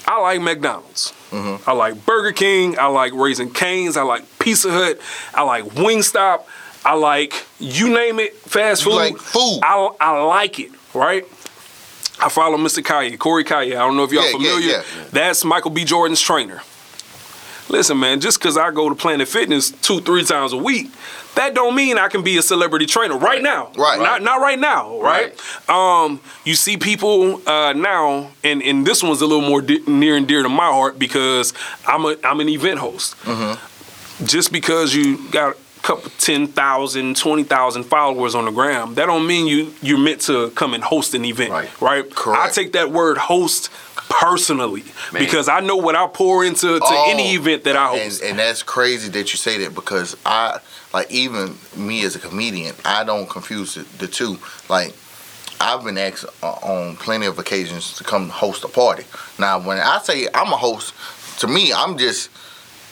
I like McDonald's. Mm-hmm. I like Burger King. I like Raising Cane's. I like Pizza Hut. I like Wingstop. I like you name it, fast You food. like food. I, I like it, right? I follow Mr. Calliet, Corey Calliet. I don't know if y'all Yeah, yeah, familiar. yeah. That's Michael B. Jordan's trainer. Listen, man, just because I go to Planet Fitness two, three times a week, that don't mean I can be a celebrity trainer right now. Right. Not not right now, right? Um, you see people uh, now, and and this one's a little more di- near and dear to my heart because I'm a I'm an event host. Just because you got couple 10,000, 20,000 followers on the gram, that don't mean you you're meant to come and host an event, Right. right? Correct. I take that word host personally Man. because I know what I pour into to Oh, any event that I and, host. and that's crazy that you say that because I like even me as a comedian, I don't confuse the, the two. Like I've been asked uh, on plenty of occasions to come host a party. Now, when I say I'm a host, to me, I'm just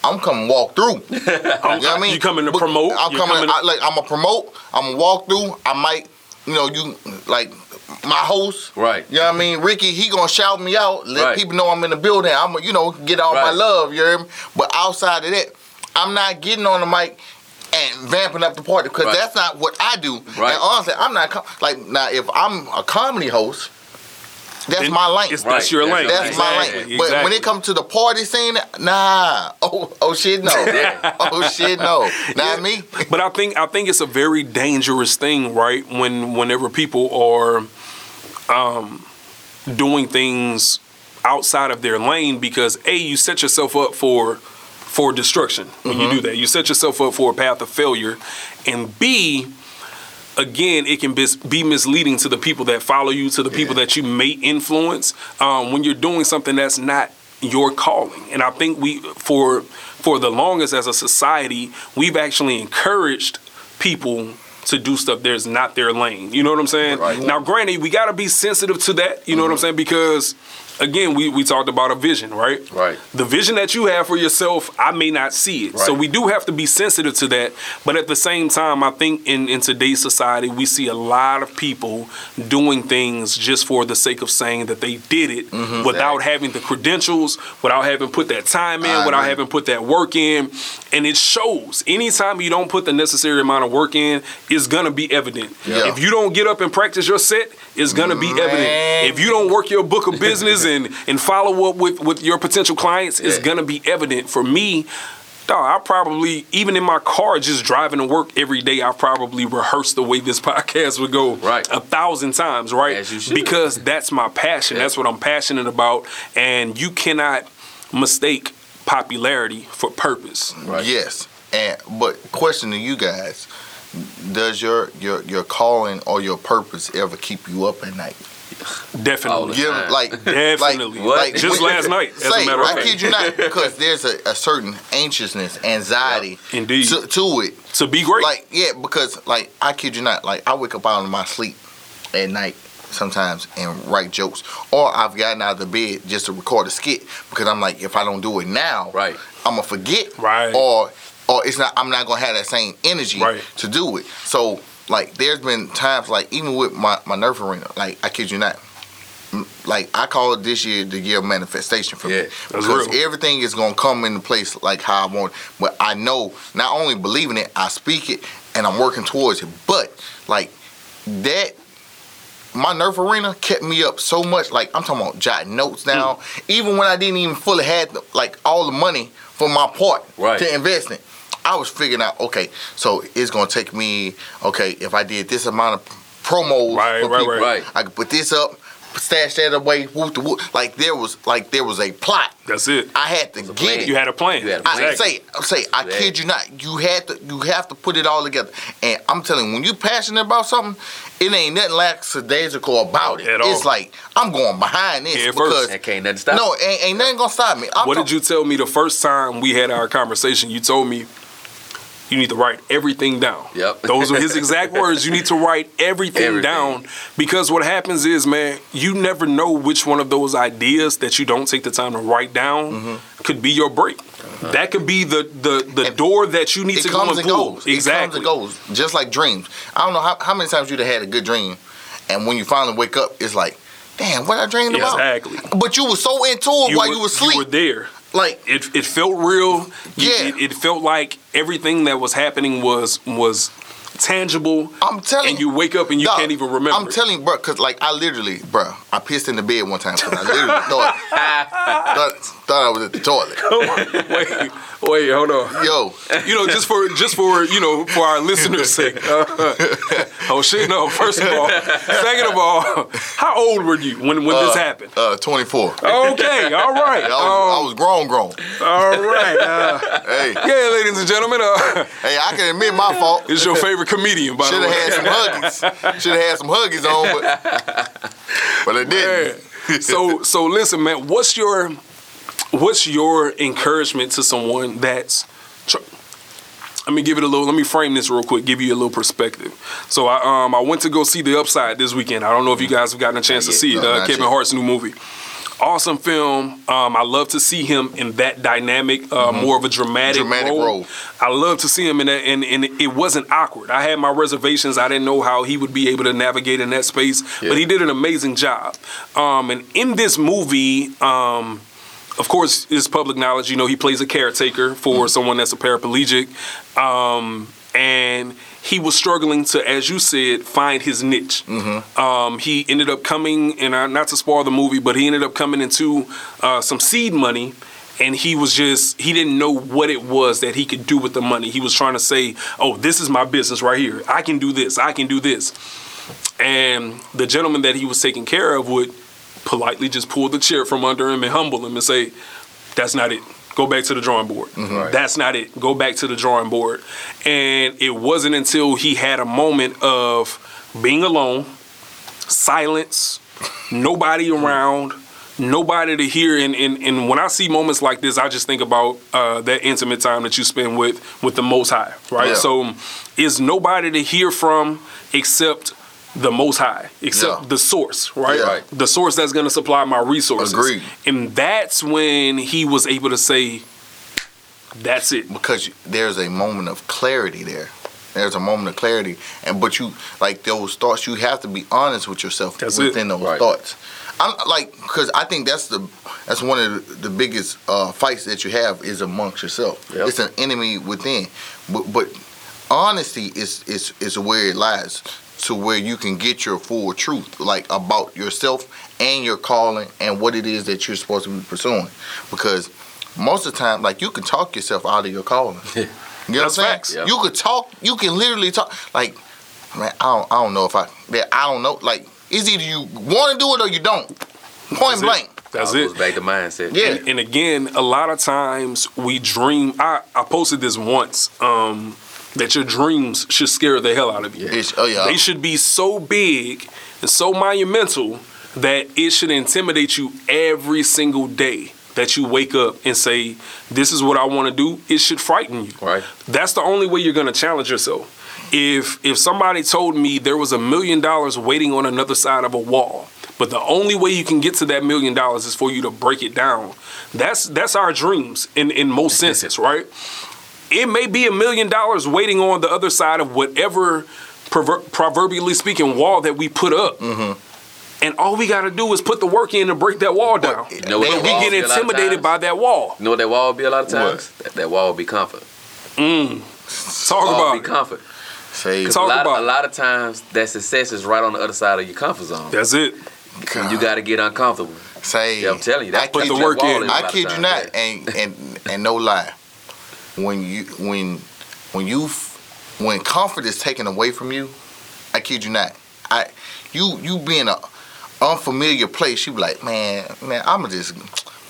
I'm coming walk through. you know what I mean? You coming to But promote? I'm coming, coming to- I, like I'm a promote. I'm a walk through. I might, you know, you like my host. Right. You know what I mean? Ricky, he gonna shout me out, let Right. people know I'm in the building. I'm, you know, get all my love. You hear me? But outside of that, I'm not getting on the mic and vamping up the party because Right. that's not what I do. Right. And honestly, I'm not com- like now. If I'm a comedy host, that's Then my lane. it's- Right. That's your lane. your That's my lane. But when it comes to the party scene, nah. Oh, oh shit, no. oh shit, no. Not me. But I think I think it's a very dangerous thing, right? When whenever people are um, doing things outside of their lane, because a you set yourself up for for destruction when you do that. You set yourself up for a path of failure, and b again, it can be misleading to the people that follow you, to the people that you may influence um, when you're doing something that's not your calling. And I think we, for for the longest as a society, we've actually encouraged people to do stuff that's not their lane. You know what I'm saying? Right. Now, granted, we got to be sensitive to that. You know what I'm saying? Because again, we, we talked about a vision, right? Right. The vision that you have for yourself, I may not see it. Right. So we do have to be sensitive to that. But at the same time, I think in, in today's society, we see a lot of people doing things just for the sake of saying that they did it Mm-hmm. without having the credentials, without having put that time in, I without agree. having put that work in. And it shows. Anytime you don't put the necessary amount of work in, it's going to be evident. Yeah. If you don't get up and practice your set, it's going to be evident. If you don't work your book of business and, and follow up with, with your potential clients, it's Yeah. going to be evident. For me, dog, I probably, even in my car, just driving to work every day, I probably rehearsed the way this podcast would go Right. a thousand times, right? As you should. Because that's my passion. Yeah. That's what I'm passionate about. And you cannot mistake popularity for purpose. Right. Yes. And but question to you guys: Does your your your calling or your purpose ever keep you up at night? Definitely. Give Time. like Definitely. What? like Just when- last night, as a say, matter of I fact. kid you not, because there's a, a certain anxiousness, anxiety, Indeed. to, to it. To be great. Like yeah, because like I kid you not, like I wake up out of my sleep at night sometimes and write jokes, or I've gotten out of the bed just to record a skit because I'm like, if I don't do it now, Right. I'm gonna forget, Right. Or or it's not, I'm not gonna have that same energy Right. to do it. So like, there's been times like even with my my Nerf arena, like I kid you not. Like I call it this year the year of manifestation for Yeah, me because real. everything is gonna come into place like how I want. But I know not only believing it, I speak it, and I'm working towards it. But like that, my Nerf arena kept me up so much. Like I'm talking about jotting notes down, Hmm. even when I didn't even fully have the, like all the money for my part Right. to invest in. I was figuring out, okay, so it's gonna take me, okay, if I did this amount of promos, Right, for right, people, right. Right. I could put this up, stash that away, whoop the whoop. Like there was, like there was a plot. That's it. I had to get plan. it. You had a plan. You had a I plan. Exactly. say, say, I Yeah. kid you not. You had to, you have to put it all together. And I'm telling you, when you're passionate about something, it ain't nothing lackadaisical about it. At all. It's like I'm going behind this Head because first. And can't nothing stop. no, ain't, ain't nothing gonna stop me. I'm What talk- did you tell me the first time we had our conversation? You told me you need to write everything down. Yep. Those are his exact words. You need to write everything, Everything. down because what happens is, man, you never know which one of those ideas that you don't take the time to write down Mm-hmm. could be your break. That could be the the, the And door that you need to go and and pull. goes. Exactly. It comes and goes. Just like dreams. I don't know how, how many times you'd have had a good dream, and when you finally wake up, it's like, damn, what I dreamed about. Exactly. But you were so into it while you were asleep. You were there. Like, It, it felt real. Yeah. It, it felt like everything that was happening was was tangible. I'm telling and you wake up and you Dog, can't even remember. I'm telling you, bro, because like I literally, bro, I pissed in the bed one time because I literally thought, thought thought I was at the toilet. wait, wait, hold on. Yo, You know, just for just for you know for our listeners' sake. Uh, oh shit, no. First of all, second of all, how old were you when when this happened? uh, 24. Okay, all right, I was, I um, was grown, grown. all right. Uh, Hey, yeah, ladies and gentlemen, uh, hey, I can admit my fault. it's your favorite comedian, by the way. Should have had some huggies. Should have had some huggies on, but but I didn't. Man. so so listen, man. What's your what's your encouragement to someone that's let me give it a little. Let me frame this real quick. Give you a little perspective. So I um I went to go see The Upside this weekend. I don't know if you guys have gotten a chance to see it. No, Uh, Kevin yet. Hart's new movie. Awesome film. Um, I love to see him in that dynamic, uh, more of a dramatic, Mm-hmm. Dramatic role. role. I love to see him in that, and, and it wasn't awkward. I had my reservations. I didn't know how he would be able to navigate in that space, Yeah. but he did an amazing job. Um, and in this movie, um, of course, it's public knowledge. You know, he plays a caretaker for someone that's a paraplegic, um, and he was struggling to, as you said, find his niche. Um, he ended up coming, and I, not to spoil the movie, but he ended up coming into uh, some seed money. And he was just, he didn't know what it was that he could do with the money. He was trying to say, oh, this is my business right here. I can do this. I can do this. And the gentleman that he was taking care of would politely just pull the chair from under him and humble him and say, that's not it. Go back to the drawing board. Mm-hmm. Right. That's not it. Go back to the drawing board. And it wasn't until he had a moment of being alone, silence, nobody mm-hmm. around, nobody to hear. And, and, and when I see moments like this, I just think about uh, that intimate time that you spend with with the Most High, right? Yeah. So, um, is nobody to hear from except the Most High, except Yeah. the source, right? Yeah. Right. The source that's going to supply my resources. Agreed. And that's when he was able to say, "That's it." because there's a moment of clarity there. There's a moment of clarity, and but you like those thoughts. You have to be honest with yourself That's it. within those Right. thoughts. I'm like because I think that's the that's one of the, the biggest uh, fights that you have is amongst yourself. Yep. It's an enemy within, but but honesty is is is where it lies to where you can get your full truth like about yourself and your calling and what it is that you're supposed to be pursuing because most of the time like you can talk yourself out of your calling you know That's what I'm saying? facts. Yeah. you could talk you can literally talk like man I don't, I don't know if I that I don't know like it's either you want to do it or you don't point That's it. blank That's it. goes back to mindset. Yeah. And, and again, a lot of times we dream. I, I posted this once um, that your dreams should scare the hell out of you. it's, oh yeah They should be so big and so monumental that it should intimidate you every single day that you wake up and say, This is what I want to do. It should frighten you. Right. That's the only way you're going to challenge yourself. If if somebody told me there was a million dollars waiting on another side of a wall, but the only way you can get to that million dollars is for you to break it down. That's that's our dreams in in most senses, right? It may be a million dollars waiting on the other side of whatever prover- proverbially speaking wall that we put up. Mm-hmm. And all we got to do is put the work in to break that wall down. But- know what But we wall get be a lot of intimidated times? by that wall. You know what that wall be a lot of times? That, that wall be comfort. Mm. Talk Wall about be it. comfort. say a Talk lot, about a lot of times that success is right on the other side of your comfort zone. That's it. And you got to get uncomfortable. say Yeah, I'm telling you, that I Put kid the you- work wall in. in a lot I kid you not, and and and no lie. When you when when you when comfort is taken away from you, I kid you not. I you you be in a unfamiliar place, you be like, man, man, I'ma just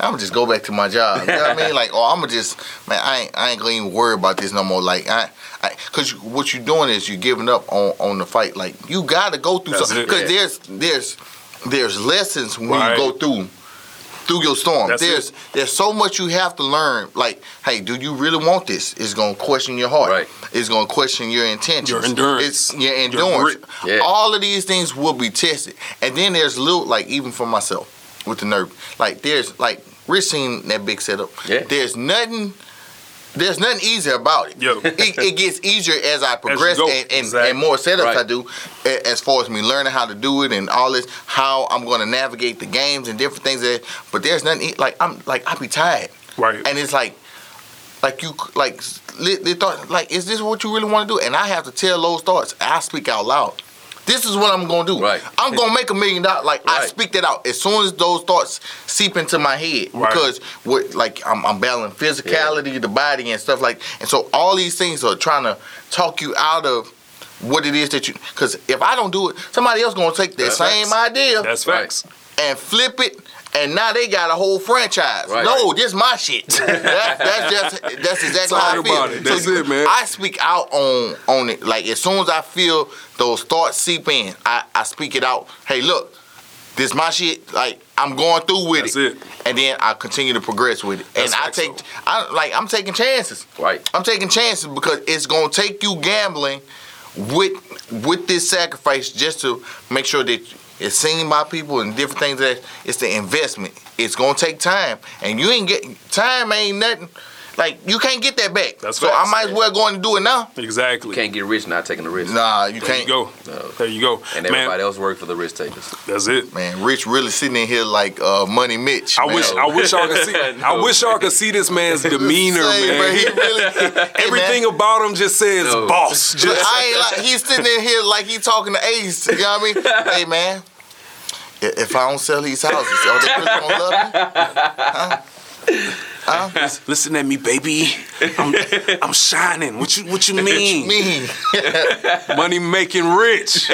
I'ma just go back to my job. You know what I mean? Like, or I'ma just man, I ain't I ain't gonna even worry about this no more. Like, I. I, Cause you, what you're doing is you're giving up on, on the fight. Like you gotta go through That's something. Cause Yeah. there's there's there's lessons when Right. you go through through your storm. That's there's it. there's so much you have to learn. Like, hey, do you really want this? It's gonna question your heart. Right. It's gonna question your intentions. Your endurance. It's your endurance. grit. Yeah. All of these things will be tested. And then there's little like even for myself with the Nerf. Like there's like Rich seen that big setup. Yeah. There's nothing there's nothing easy about it. Yo. it, it gets easier as I progress go. and, and, Exactly. and more setups Right. I do as far as me learning how to do it and all this, how I'm going to navigate the games and different things. That, but there's nothing like I'm like I be tired, Right. and it's like like you like they they thought like is this what you really want to do? And I have to tell those thoughts. I speak out loud. This is what I'm gonna do. Right. I'm gonna make a million dollars. Like I speak that out as soon as those thoughts seep into my head Right. because what like I'm, I'm battling physicality, the body, and stuff like. And so all these things are trying to talk you out of what it is that you. Because if I don't do it, somebody else gonna take that That's same facts. idea That's facts. and flip it. And now they got a whole franchise. Right. No, this my shit. that, that's just that's exactly Talk how I feel. about it. That's you- it, man. I speak out on on it. Like as soon as I feel those thoughts seep in, I, I speak it out. Hey, look, this my shit. Like I'm going through with That's it. it. And then I continue to progress with it. That's and I take though. I like I'm taking chances. Right. I'm taking chances because it's gonna take you gambling with with this sacrifice just to make sure that it's seen by people and different things that it's the investment. It's gonna take time, and you ain't get time ain't nothing. Like you can't get that back. That's so facts. I might as well go and do it now. Exactly. Can't get rich not taking the risk. Nah, you There can't. go. No. There you go. And Man, everybody else work for the risk takers. that's it. Man, Rich really sitting in here like uh, Money Mitch. I man. wish I wish y'all could see I wish y'all could see this man's demeanor, Say, man. He really, Hey, man. Everything about him just says No. boss. Just I ain't like he's sitting in here like he talking to Ace. You know what I mean? hey man, if I don't sell these houses, are they really gonna love me? listen at me, baby. I'm, I'm shining. What you what you mean? Me. Money making rich.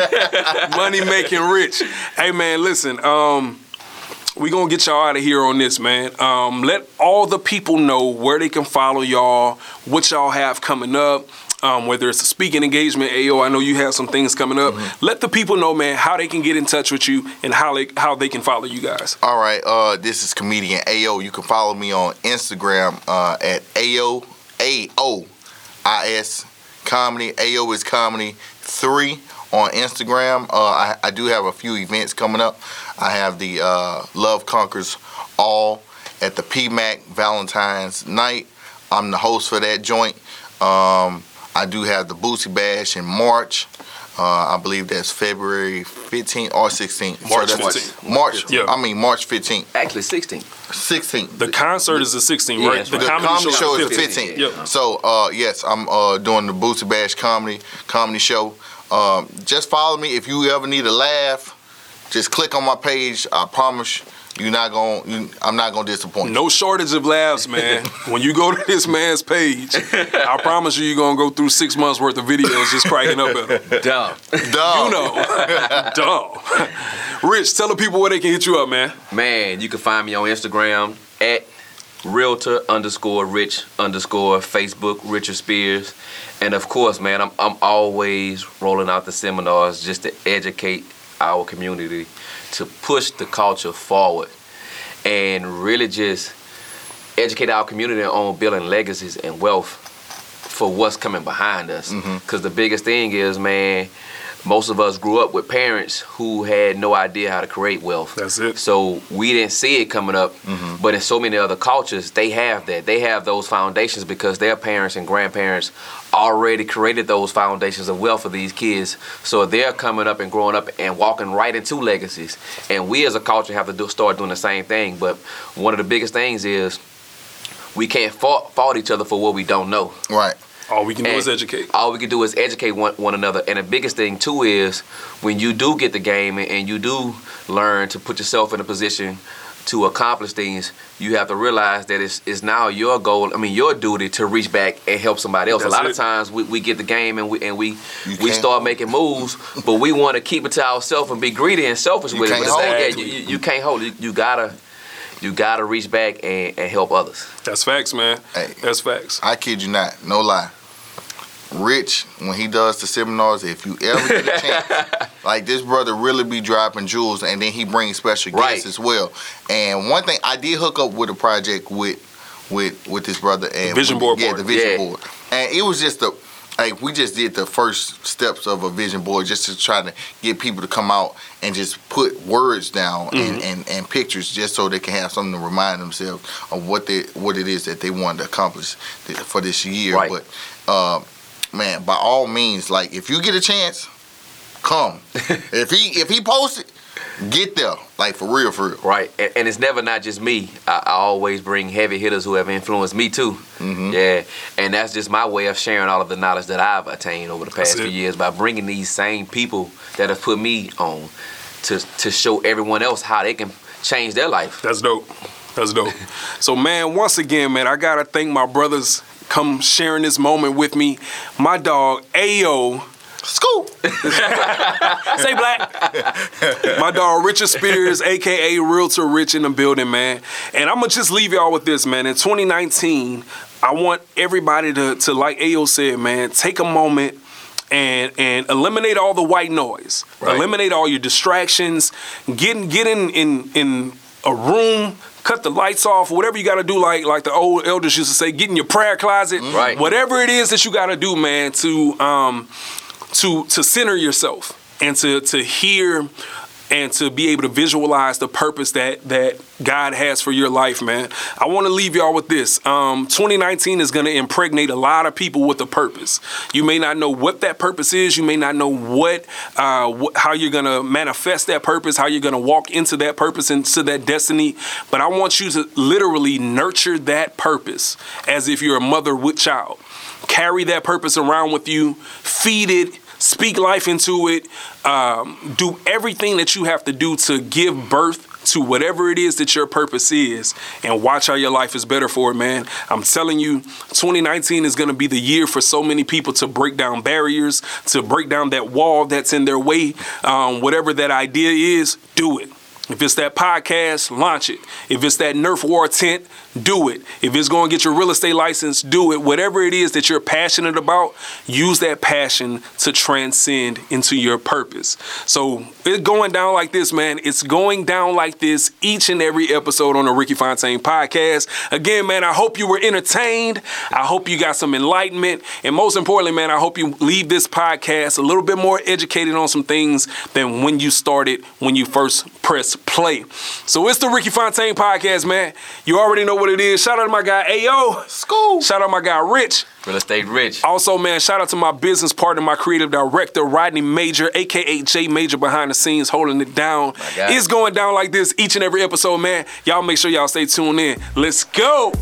Money making rich. Hey man, listen. Um, we gonna get y'all out of here on this, man. Um, let all the people know where they can follow y'all, what y'all have coming up. Um, whether it's a speaking engagement, AO, I know you have some things coming up. Let the people know, man, how they can get in touch with you and how they how they can follow you guys. All right, uh, this is comedian AO. You can follow me on Instagram uh, at AO AO IS comedy. AO is comedy three on Instagram. Uh, I, I do have a few events coming up. I have the uh, Love Conquers All at the PMAC Valentine's night. I'm the host for that joint. Um, I do have the Boosie Bash in March. Uh, I believe that's February 15th or 16th. March that's 15th. March. Yeah. I mean March 15th, Actually, 16. 16th. The concert is the 16th, Yeah, right? that's The right. comedy, show is the 15th. 15th. Yeah. So uh, yes, I'm uh, doing the Boosie Bash comedy comedy show. Um, just follow me if you ever need a laugh. Just click on my page. I promise you're not gonna. You, I'm not gonna disappoint. you. No shortage of laughs, man. when you go to this man's page, I promise you, you're gonna go through six months worth of videos just cracking up at him. Dumb. Dog. You know, dumb. Rich, tell the people where they can hit you up, man. Man, you can find me on Instagram at realtor underscore rich underscore Facebook Richard Spears. And of course, man, I'm, I'm always rolling out the seminars just to educate our community, to push the culture forward, and really just educate our community on building legacies and wealth for what's coming behind us. Mm-hmm. Because the biggest thing is, man, most of us grew up with parents who had no idea how to create wealth. That's it. So we didn't see it coming up, mm-hmm. but in so many other cultures, they have that. They have those foundations because their parents and grandparents already created those foundations of wealth for these kids. So they're coming up and growing up and walking right into legacies. And we as a culture have to do, start doing the same thing. But one of the biggest things is we can't fault, fault each other for what we don't know. Right. All we can do And is educate. All we can do is educate one, one another. And the biggest thing too is when you do get the game and, and you do learn to put yourself in a position to accomplish things, you have to realize that it's, it's now your goal. I mean, your duty to reach back and help somebody else. That's a lot it. of times we, we get the game and we and we You we start making moves, but we want to keep it to ourselves and be greedy and selfish You with it. can't But it's like, hold yeah, it. you, you, you can't hold it. You gotta you gotta reach back and, and help others. That's facts, man. Hey. That's facts. I kid you not. No lie. Rich, when he does the seminars, if you ever get a chance, like this brother really be dropping jewels, and then he brings special guests Right. as well. And one thing I did hook up with a project with with with this brother and Vision board yeah, party. the vision Yeah. board, and it was just a like we just did the first steps of a vision board just to try to get people to come out and just put words down and, and, and pictures just so they can have something to remind themselves of what they what it is that they wanted to accomplish for this year. Right. But uh, man, by all means, like if you get a chance, come. if he if he posts it, get there. Like for real, for real. Right, and, and it's never not just me. I, I always bring heavy hitters who have influenced me too. Mhm. Yeah, and that's just my way of sharing all of the knowledge that I've attained over the past few years by bringing these same people that have put me on to to show everyone else how they can change their life. That's dope. That's dope. so, man, once again, man, I gotta thank my brothers come sharing this moment with me. My dog Ayo. Scoop. Say black. My dog Richard Spears, aka Realtor Rich in the building, man. And I'm gonna just leave y'all with this, man. In 2019, I want everybody to, to like Ayo said, man, take a moment and and eliminate all the white noise. Right. Eliminate all your distractions. Get in, get in in in a room. Cut the lights off, whatever you got to do, like like the old elders used to say, get in your prayer closet. Right. Whatever it is that you got to do, man, to um, to to center yourself and to to hear and to be able to visualize the purpose that that God has for your life, man. I want to leave y'all with this. Um, 2019 is going to impregnate a lot of people with a purpose. You may not know what that purpose is. You may not know what, uh, wh- how you're going to manifest that purpose, how you're going to walk into that purpose, into that destiny. But I want you to literally nurture that purpose as if you're a mother with child. Carry that purpose around with you. Feed it speak life into it, um, do everything that you have to do to give birth to whatever it is that your purpose is, and watch how your life is better for it, man. I'm telling you, 2019 is going to be the year for so many people to break down barriers, to break down that wall that's in their way. Um, whatever that idea is, do it. If it's that podcast, launch it. If it's that Nerf War tent, do it. If it's going to get your real estate license, do it. Whatever it is that you're passionate about, use that passion to transcend into your purpose. So it's going down like this, man. It's going down like this each and every episode on the Ricky Phontaine podcast. Again, man, I hope you were entertained. I hope you got some enlightenment. And most importantly, man, I hope you leave this podcast a little bit more educated on some things than when you started, when you first pressed play. So it's the Ricky Phontaine podcast, man. You already know what it is. Shout out to my guy Ayo. School. Shout out to my guy Rich. Real estate rich. Also, man, shout out to my business partner, my creative director, Rodney Major, aka J Major, behind the scenes, holding it down. It's going down like this each and every episode, man. Y'all make sure y'all stay tuned in. Let's go.